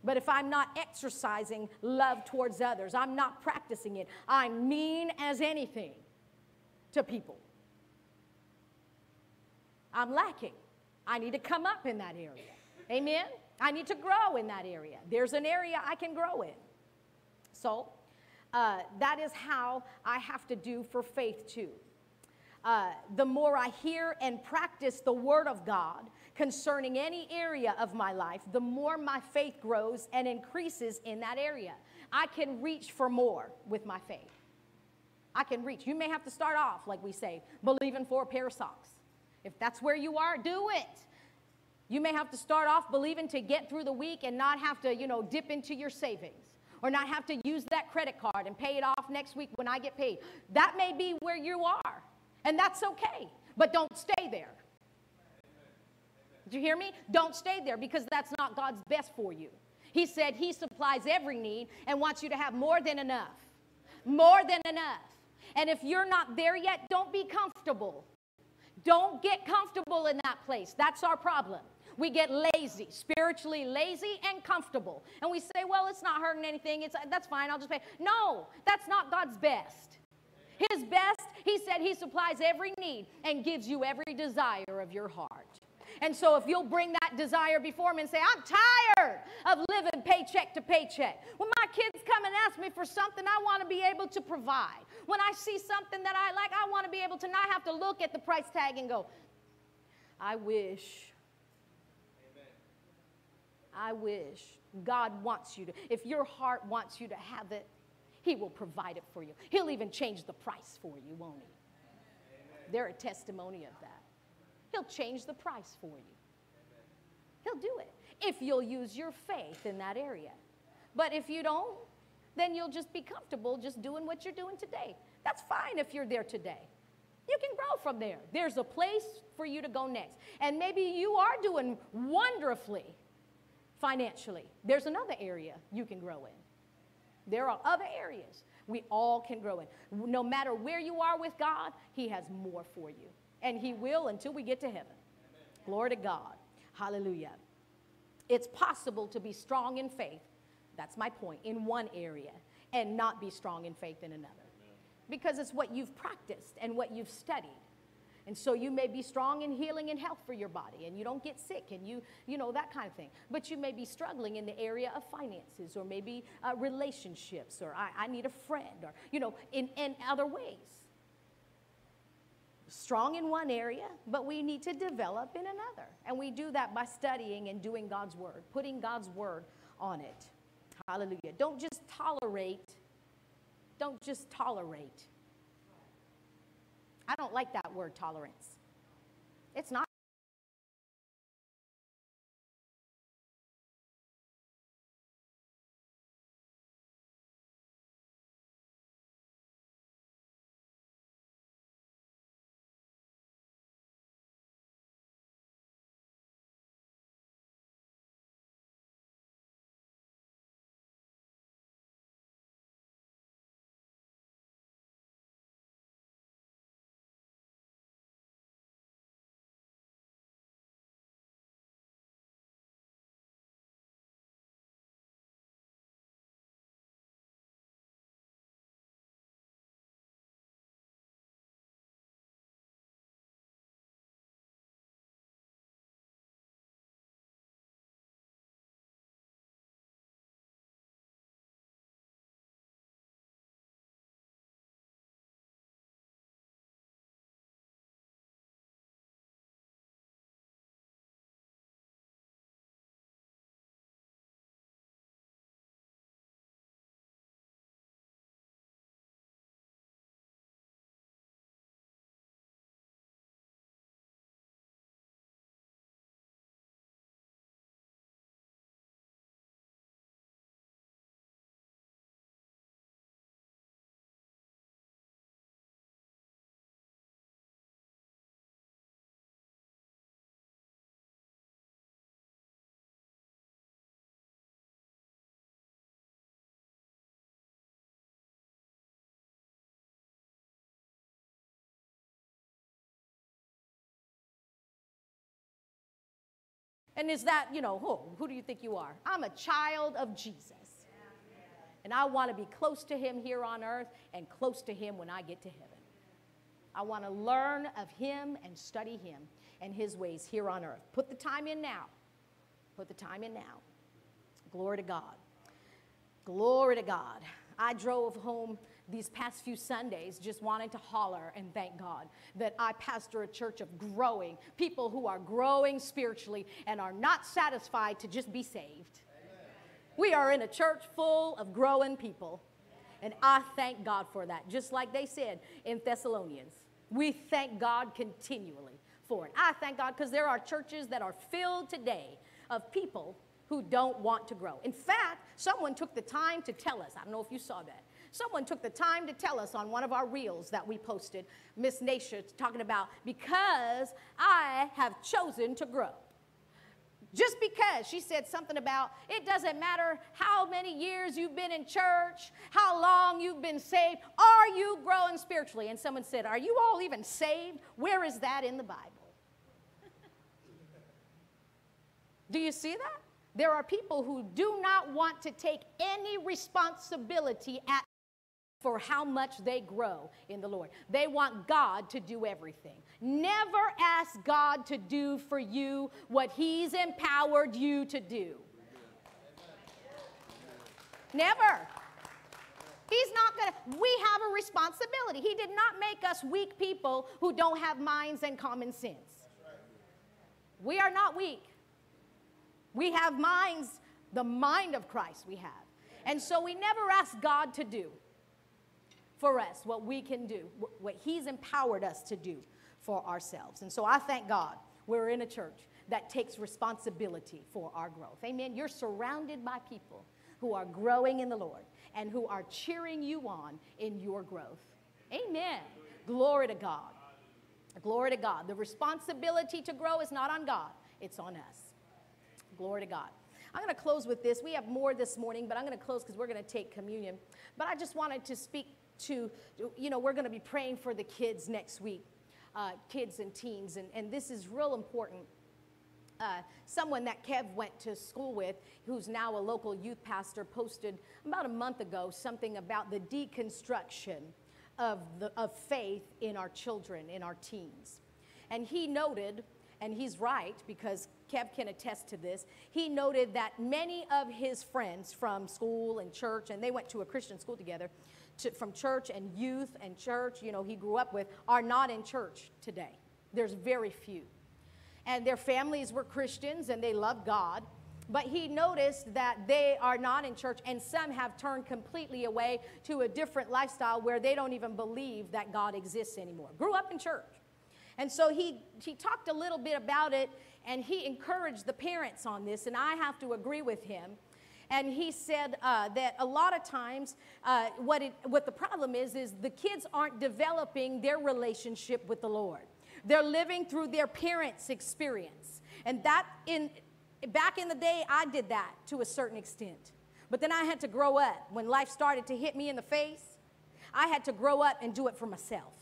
Speaker 3: But if I'm not exercising love towards others, I'm not practicing it, I'm mean as anything to people. I'm lacking. I need to come up in that area. Amen? I need to grow in that area. There's an area I can grow in. So, uh, that is how I have to do for faith too. Uh, the more I hear and practice the Word of God concerning any area of my life, the more my faith grows and increases in that area. I can reach for more with my faith. I can reach. You may have to start off, like we say, believing for a pair of socks. If that's where you are, do it. You may have to start off believing to get through the week and not have to, you know, dip into your savings or not have to use that credit card and pay it off next week when I get paid. That may be where you are, and that's okay, but don't stay there. Did you hear me? Don't stay there because that's not God's best for you. He said He supplies every need and wants you to have more than enough. More than enough. And if you're not there yet, don't be comfortable. Don't get comfortable in that place. That's our problem. We get lazy, spiritually lazy and comfortable. And we say, well, it's not hurting anything. It's, that's fine. I'll just pay. No, that's not God's best. His best, He said He supplies every need and gives you every desire of your heart. And so if you'll bring that desire before me and say, I'm tired of living paycheck to paycheck. When my kids come and ask me for something, I want to be able to provide. When I see something that I like, I want to be able to not have to look at the price tag and go, I wish. I wish. God wants you to. If your heart wants you to have it, He will provide it for you. He'll even change the price for you, won't He? They're a testimony of that. He'll change the price for you. He'll do it if you'll use your faith in that area. But if you don't, then you'll just be comfortable just doing what you're doing today. That's fine if you're there today. You can grow from there. There's a place for you to go next. And maybe you are doing wonderfully financially. There's another area you can grow in. There are other areas we all can grow in. No matter where you are with God, He has more for you and He will until we get to heaven. Amen. Glory to God. Hallelujah. It's possible to be strong in faith, that's my point, in one area and not be strong in faith in another. Amen. Because it's what you've practiced and what you've studied. And so you may be strong in healing and health for your body and you don't get sick and you, you know, that kind of thing. But you may be struggling in the area of finances or maybe uh, relationships or I, I need a friend or, you know, in, in other ways strong in one area, but we need to develop in another. And we do that by studying and doing God's word, putting God's word on it. Hallelujah. Don't just tolerate. Don't just tolerate. I don't like that word tolerance. It's not And is that, you know, who? Who do you think you are? I'm a child of Jesus. And I want to be close to him here on earth and close to him when I get to heaven. I want to learn of him and study him and his ways here on earth. Put the time in now. Put the time in now. Glory to God. Glory to God. I drove home these past few Sundays just wanting to holler and thank God that I pastor a church of growing people who are growing spiritually and are not satisfied to just be saved. We are in a church full of growing people. And I thank God for that. Just like they said in Thessalonians, we thank God continually for it. I thank God because there are churches that are filled today of people who don't want to grow. In fact, someone took the time to tell us, I don't know if you saw that. Someone took the time to tell us on one of our reels that we posted, Miss Nasha talking about, because I have chosen to grow. Just because she said something about it doesn't matter how many years you've been in church, how long you've been saved, are you growing spiritually? And someone said, Are you all even saved? Where is that in the Bible? Do you see that? There are people who do not want to take any responsibility at for how much they grow in the Lord. They want God to do everything. Never ask God to do for you what He's empowered you to do. Never. He's not going to, we have a responsibility. He did not make us weak people who don't have minds and common sense. We are not weak. We have minds, the mind of Christ we have. And so we never ask God to do for us what we can do, what He's empowered us to do for ourselves. And so I thank God we're in a church that takes responsibility for our growth. Amen. You're surrounded by people who are growing in the Lord and who are cheering you on in your growth. Amen. Glory to God. Glory to God. The responsibility to grow is not on God, it's on us. Glory to God. I'm going to close with this. We have more this morning, but I'm going to close because we're going to take communion. But I just wanted to speak to, you know, we're going to be praying for the kids next week, uh, kids and teens, and, and this is real important. Uh, someone that Kev went to school with, who's now a local youth pastor, posted about a month ago something about the deconstruction of, the, of faith in our children, in our teens. And he noted, and he's right because Kev can attest to this, he noted that many of his friends from school and church, and they went to a Christian school together, to, from church and youth and church, you know, he grew up with, are not in church today. There's very few. And their families were Christians and they loved God. But he noticed that they are not in church, and some have turned completely away to a different lifestyle where they don't even believe that God exists anymore. Grew up in church. And so he, he talked a little bit about it, and he encouraged the parents on this, and I have to agree with him and he said uh, that a lot of times uh, what, it, what the problem is is the kids aren't developing their relationship with the lord. They're living through their parents experience. And that in back in the day i did that to a certain extent. But then i had to grow up. When life started to hit me in the face i had to grow up and do it for myself.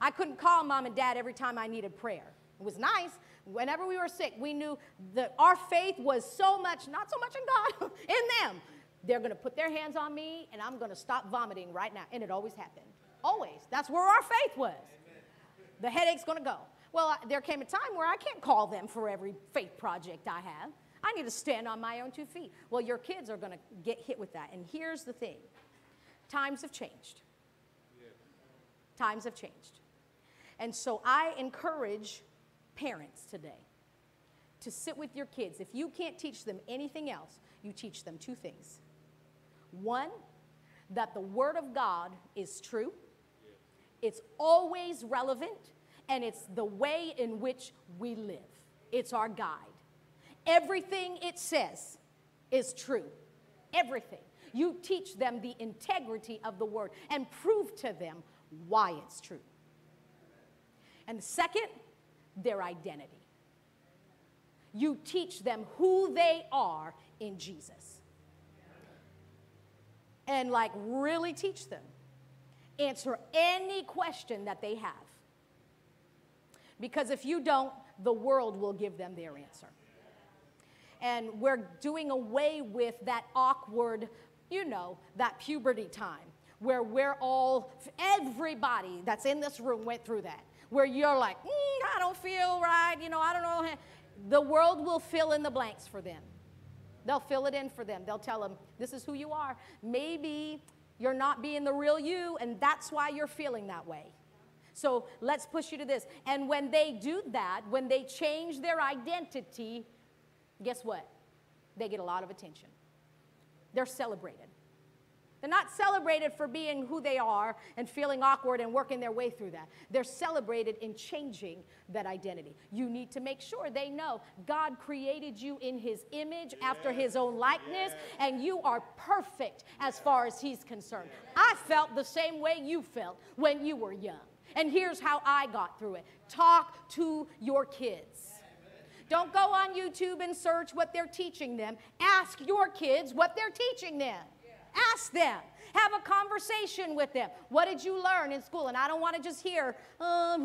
Speaker 3: I couldn't call mom and dad every time i needed prayer. It was nice whenever we were sick, we knew that our faith was so much, not so much in God, in them. They're going to put their hands on me and I'm going to stop vomiting right now. And it always happened. Always. That's where our faith was. The headache's going to go. Well, there came a time where I can't call them for every faith project I have. I need to stand on my own two feet. Well, your kids are going to get hit with that. And here's the thing times have changed. Times have changed. And so I encourage parents today to sit with your kids. If you can't teach them anything else, you teach them two things. One, that the Word of God is true, it's always relevant, and it's the way in which we live. It's our guide. Everything it says is true. Everything. You teach them the integrity of the Word and prove to them why it's true. And the second, their identity. You teach them who they are in Jesus. And like really teach them. Answer any question that they have. Because if you don't, the world will give them their answer. and we're doing away with that awkward, you know, that puberty time where we're all, everybody that's in this room went through that, where you're like, mm, I don't feel right, you know, I don't know. The world will fill in the blanks for them. They'll fill it in for them. They'll tell them, this is who you are. Maybe you're not being the real you, and that's why you're feeling that way. So let's push you to this. And when they do that, when they change their identity, guess what? They get a lot of attention. They're celebrated. They're not celebrated for being who they are and feeling awkward and working their way through that. They're celebrated in changing that identity. You need to make sure they know God created you in His image after His own likeness, and you are perfect as far as He's concerned. I felt the same way you felt when you were young. And here's how I got through it talk to your kids. Don't go on YouTube and search what they're teaching them. Ask your kids what they're teaching them. Ask them. Have a conversation with them. What did you learn in school? And I don't want to just hear, oh,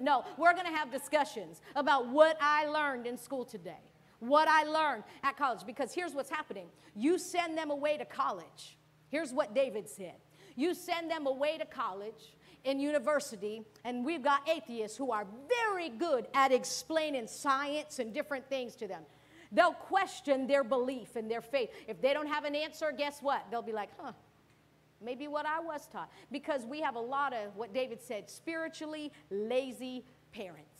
Speaker 3: no, we're going to have discussions about what I learned in school today, what I learned at college. Because here's what's happening you send them away to college. Here's what David said you send them away to college in university, and we've got atheists who are very good at explaining science and different things to them. They'll question their belief and their faith. If they don't have an answer, guess what? They'll be like, huh, maybe what I was taught. Because we have a lot of what David said spiritually lazy parents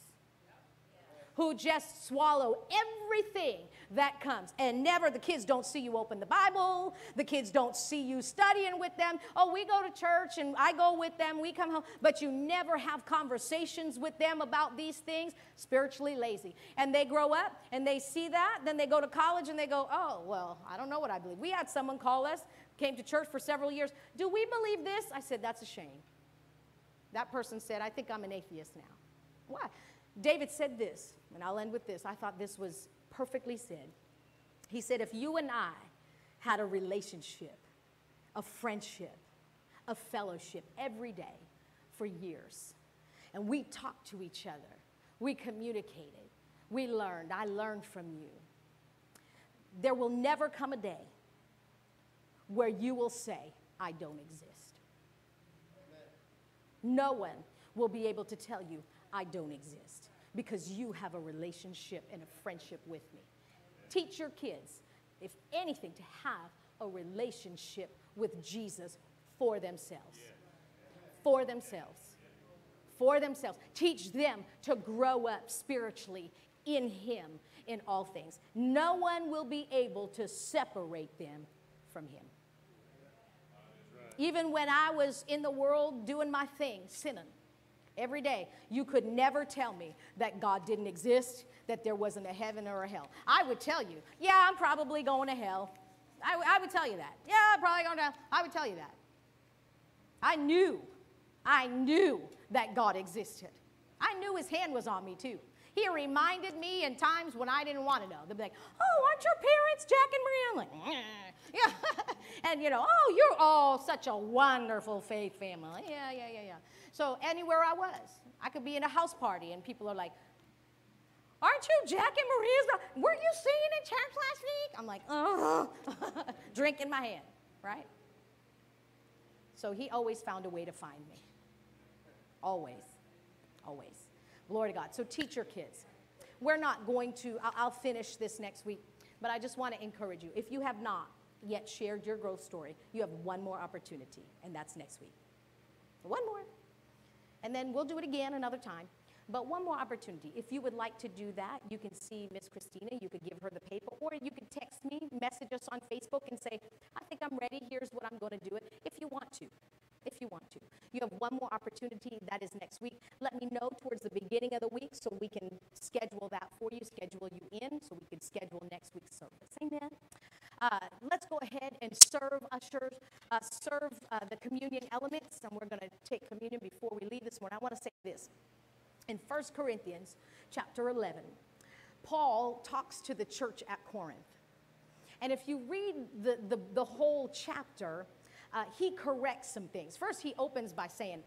Speaker 3: who just swallow everything that comes. And never, the kids don't see you open the Bible. The kids don't see you studying with them. Oh, we go to church and I go with them. We come home. But you never have conversations with them about these things. Spiritually lazy. And they grow up and they see that. Then they go to college and they go, oh, well, I don't know what I believe. We had someone call us, came to church for several years. Do we believe this? I said, that's a shame. That person said, I think I'm an atheist now. Why? David said this, and I'll end with this. I thought this was perfectly said. He said, If you and I had a relationship, a friendship, a fellowship every day for years, and we talked to each other, we communicated, we learned, I learned from you, there will never come a day where you will say, I don't exist. No one will be able to tell you, I don't exist because you have a relationship and a friendship with me. Teach your kids, if anything, to have a relationship with Jesus for themselves. For themselves. For themselves. Teach them to grow up spiritually in Him in all things. No one will be able to separate them from Him. Even when I was in the world doing my thing, sinning, every day. You could never tell me that God didn't exist, that there wasn't a heaven or a hell. I would tell you, yeah, I'm probably going to hell. I, I would tell you that. Yeah, I'm probably going to, hell. I would tell you that. I knew, I knew that God existed. I knew his hand was on me too. He reminded me in times when I didn't want to know. They'd be like, oh, aren't your parents Jack and Maria? I'm like, eh. yeah. and you know, oh, you're all such a wonderful faith family. Yeah, yeah, yeah, yeah. So anywhere I was, I could be in a house party and people are like, Aren't you Jack and Maria's? Weren't you singing in church last week? I'm like, uh, drink in my hand, right? So he always found a way to find me. Always. Always. Glory to God. So teach your kids. We're not going to, I'll, I'll finish this next week, but I just want to encourage you. If you have not yet shared your growth story, you have one more opportunity, and that's next week. One more and then we'll do it again another time. But one more opportunity. If you would like to do that, you can see Miss Christina. You could give her the paper, or you could text me, message us on Facebook, and say, I think I'm ready. Here's what I'm going to do it. If you want to. If you want to. You have one more opportunity. That is next week. Let me know towards the beginning of the week so we can schedule that for you, schedule you in so we can schedule next week's service. Amen. Uh, let's go ahead and serve ushers, uh, serve uh, the communion elements, and we're going to take communion before we leave this morning. I want to say this. In 1 Corinthians chapter 11, Paul talks to the church at Corinth. And if you read the, the, the whole chapter, uh, he corrects some things. First, he opens by saying,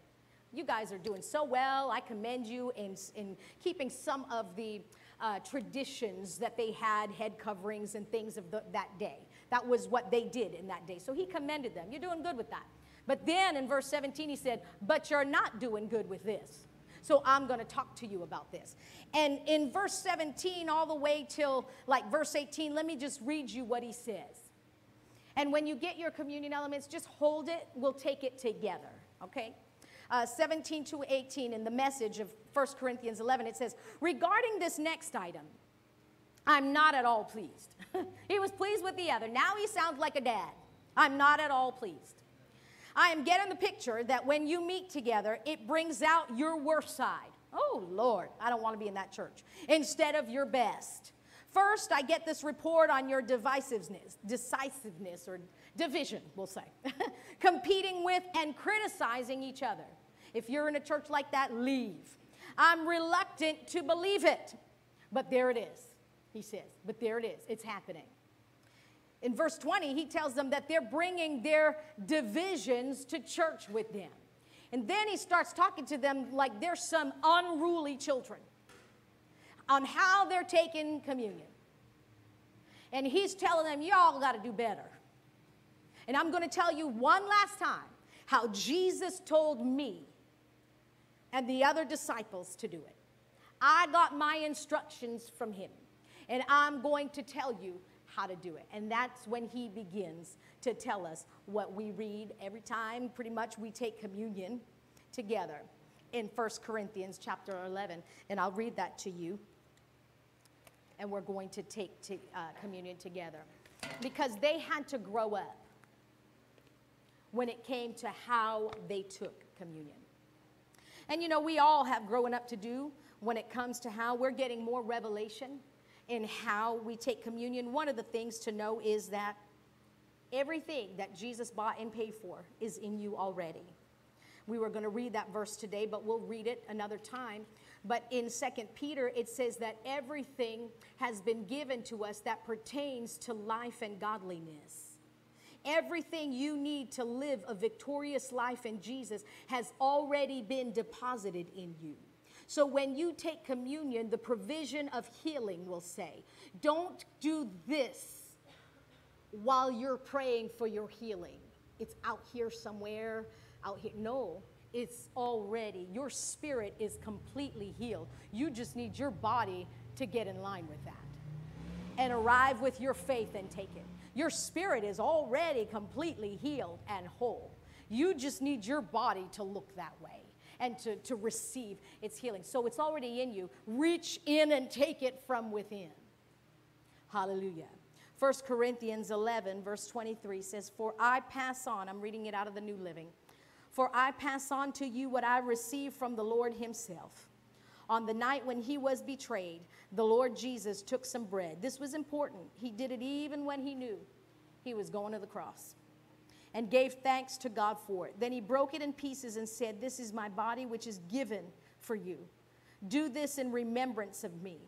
Speaker 3: you guys are doing so well. I commend you in, in keeping some of the uh, traditions that they had, head coverings and things of the, that day. That was what they did in that day. So he commended them. You're doing good with that. But then in verse 17, he said, But you're not doing good with this. So I'm going to talk to you about this. And in verse 17, all the way till like verse 18, let me just read you what he says. And when you get your communion elements, just hold it. We'll take it together, okay? Uh, 17 to 18 in the message of 1 Corinthians 11, it says, Regarding this next item, I'm not at all pleased. he was pleased with the other. Now he sounds like a dad. I'm not at all pleased. I am getting the picture that when you meet together, it brings out your worst side. Oh, Lord, I don't want to be in that church. Instead of your best. First, I get this report on your divisiveness, decisiveness, or division, we'll say, competing with and criticizing each other. If you're in a church like that, leave. I'm reluctant to believe it, but there it is, he says. But there it is, it's happening. In verse 20, he tells them that they're bringing their divisions to church with them. And then he starts talking to them like they're some unruly children on how they're taking communion. And he's telling them, y'all got to do better. And I'm going to tell you one last time how Jesus told me and the other disciples to do it. I got my instructions from him, and I'm going to tell you how to do it. And that's when he begins to tell us what we read every time, pretty much, we take communion together in 1 Corinthians chapter 11. And I'll read that to you. And we're going to take to, uh, communion together. Because they had to grow up when it came to how they took communion. And you know, we all have growing up to do when it comes to how we're getting more revelation in how we take communion. One of the things to know is that everything that Jesus bought and paid for is in you already. We were going to read that verse today, but we'll read it another time. But in Second Peter, it says that everything has been given to us that pertains to life and godliness. Everything you need to live a victorious life in Jesus has already been deposited in you. So when you take communion, the provision of healing will say, don't do this while you're praying for your healing. It's out here somewhere, out here. No, it's already, your spirit is completely healed. You just need your body to get in line with that and arrive with your faith and take it. Your spirit is already completely healed and whole. You just need your body to look that way and to, to receive its healing. So it's already in you. Reach in and take it from within. Hallelujah. 1 Corinthians 11, verse 23 says, For I pass on, I'm reading it out of the New Living, for I pass on to you what I received from the Lord Himself. On the night when He was betrayed, the Lord Jesus took some bread. This was important. He did it even when He knew He was going to the cross and gave thanks to God for it. Then he broke it in pieces and said, This is my body, which is given for you. Do this in remembrance of me.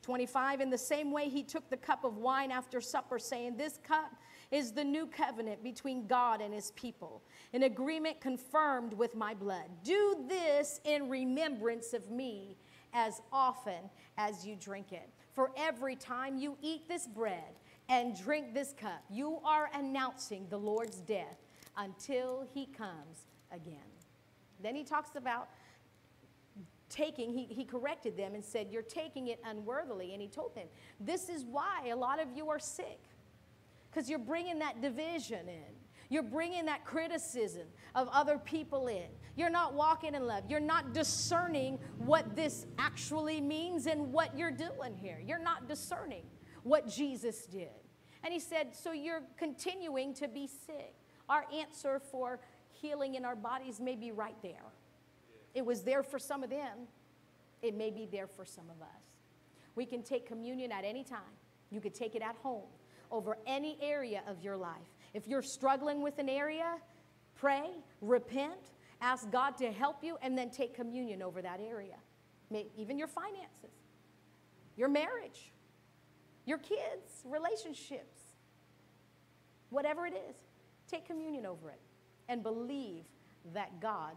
Speaker 3: 25, in the same way, he took the cup of wine after supper, saying, This cup is the new covenant between God and his people, an agreement confirmed with my blood. Do this in remembrance of me as often as you drink it. For every time you eat this bread and drink this cup, you are announcing the Lord's death until he comes again. Then he talks about taking, he, he corrected them and said, You're taking it unworthily. And he told them, This is why a lot of you are sick, because you're bringing that division in. You're bringing that criticism of other people in. You're not walking in love. You're not discerning what this actually means and what you're doing here. You're not discerning what Jesus did. And he said, So you're continuing to be sick. Our answer for healing in our bodies may be right there. It was there for some of them, it may be there for some of us. We can take communion at any time. You could take it at home over any area of your life. If you're struggling with an area, pray, repent, ask God to help you, and then take communion over that area. Even your finances, your marriage, your kids, relationships, whatever it is, take communion over it and believe that God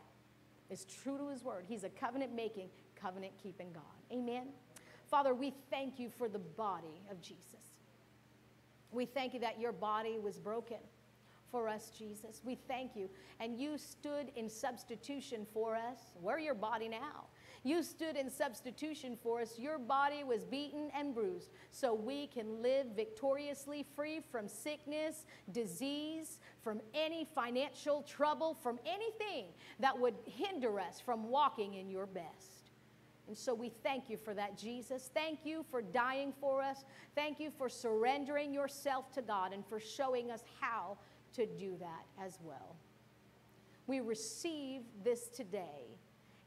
Speaker 3: is true to his word. He's a covenant making, covenant keeping God. Amen. Father, we thank you for the body of Jesus. We thank you that your body was broken for us, Jesus. We thank you. And you stood in substitution for us. We're your body now. You stood in substitution for us. Your body was beaten and bruised so we can live victoriously free from sickness, disease, from any financial trouble, from anything that would hinder us from walking in your best. And so we thank you for that, Jesus. Thank you for dying for us. Thank you for surrendering yourself to God and for showing us how to do that as well. We receive this today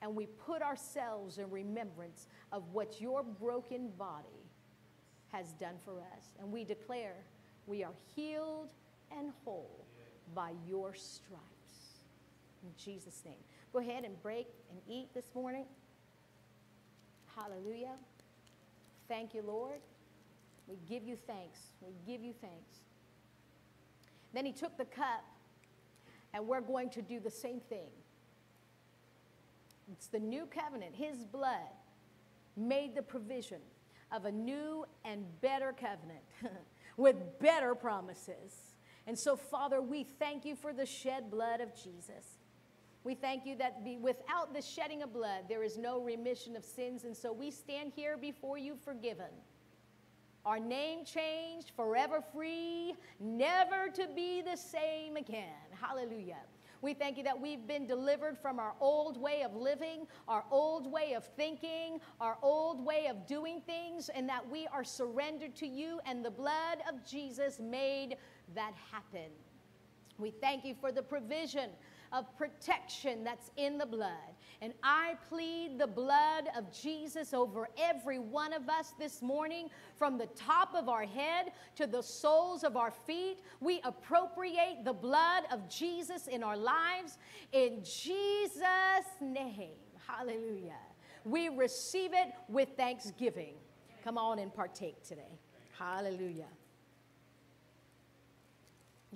Speaker 3: and we put ourselves in remembrance of what your broken body has done for us. And we declare we are healed and whole by your stripes. In Jesus' name. Go ahead and break and eat this morning. Hallelujah. Thank you, Lord. We give you thanks. We give you thanks. Then he took the cup, and we're going to do the same thing. It's the new covenant. His blood made the provision of a new and better covenant with better promises. And so, Father, we thank you for the shed blood of Jesus. We thank you that be, without the shedding of blood, there is no remission of sins. And so we stand here before you forgiven. Our name changed, forever free, never to be the same again. Hallelujah. We thank you that we've been delivered from our old way of living, our old way of thinking, our old way of doing things, and that we are surrendered to you, and the blood of Jesus made that happen. We thank you for the provision of protection that's in the blood. And I plead the blood of Jesus over every one of us this morning, from the top of our head to the soles of our feet. We appropriate the blood of Jesus in our lives in Jesus' name. Hallelujah. We receive it with thanksgiving. Come on and partake today. Hallelujah.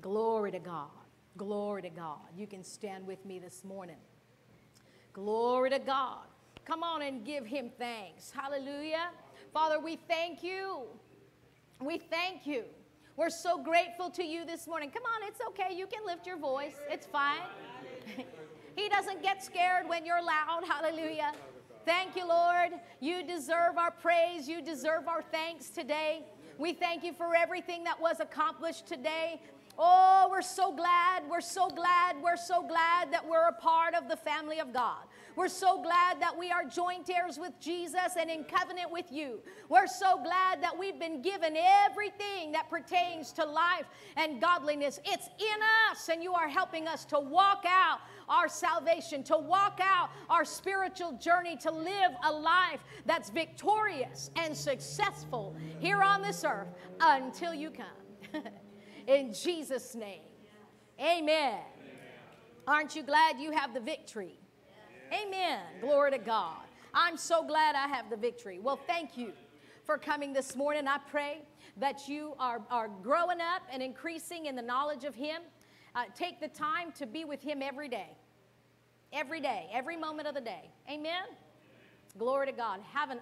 Speaker 3: Glory to God. Glory to God. You can stand with me this morning. Glory to God. Come on and give him thanks. Hallelujah. Father, we thank you. We thank you. We're so grateful to you this morning. Come on, it's okay. You can lift your voice. It's fine. he doesn't get scared when you're loud. Hallelujah. Thank you, Lord. You deserve our praise. You deserve our thanks today. We thank you for everything that was accomplished today. Oh, we're so glad, we're so glad, we're so glad that we're a part of the family of God. We're so glad that we are joint heirs with Jesus and in covenant with you. We're so glad that we've been given everything that pertains to life and godliness. It's in us, and you are helping us to walk out our salvation, to walk out our spiritual journey, to live a life that's victorious and successful here on this earth until you come. in Jesus' name. Amen. Aren't you glad you have the victory? Amen. Glory to God. I'm so glad I have the victory. Well, thank you for coming this morning. I pray that you are, are growing up and increasing in the knowledge of Him. Uh, take the time to be with Him every day. Every day, every moment of the day. Amen. Glory to God. Have an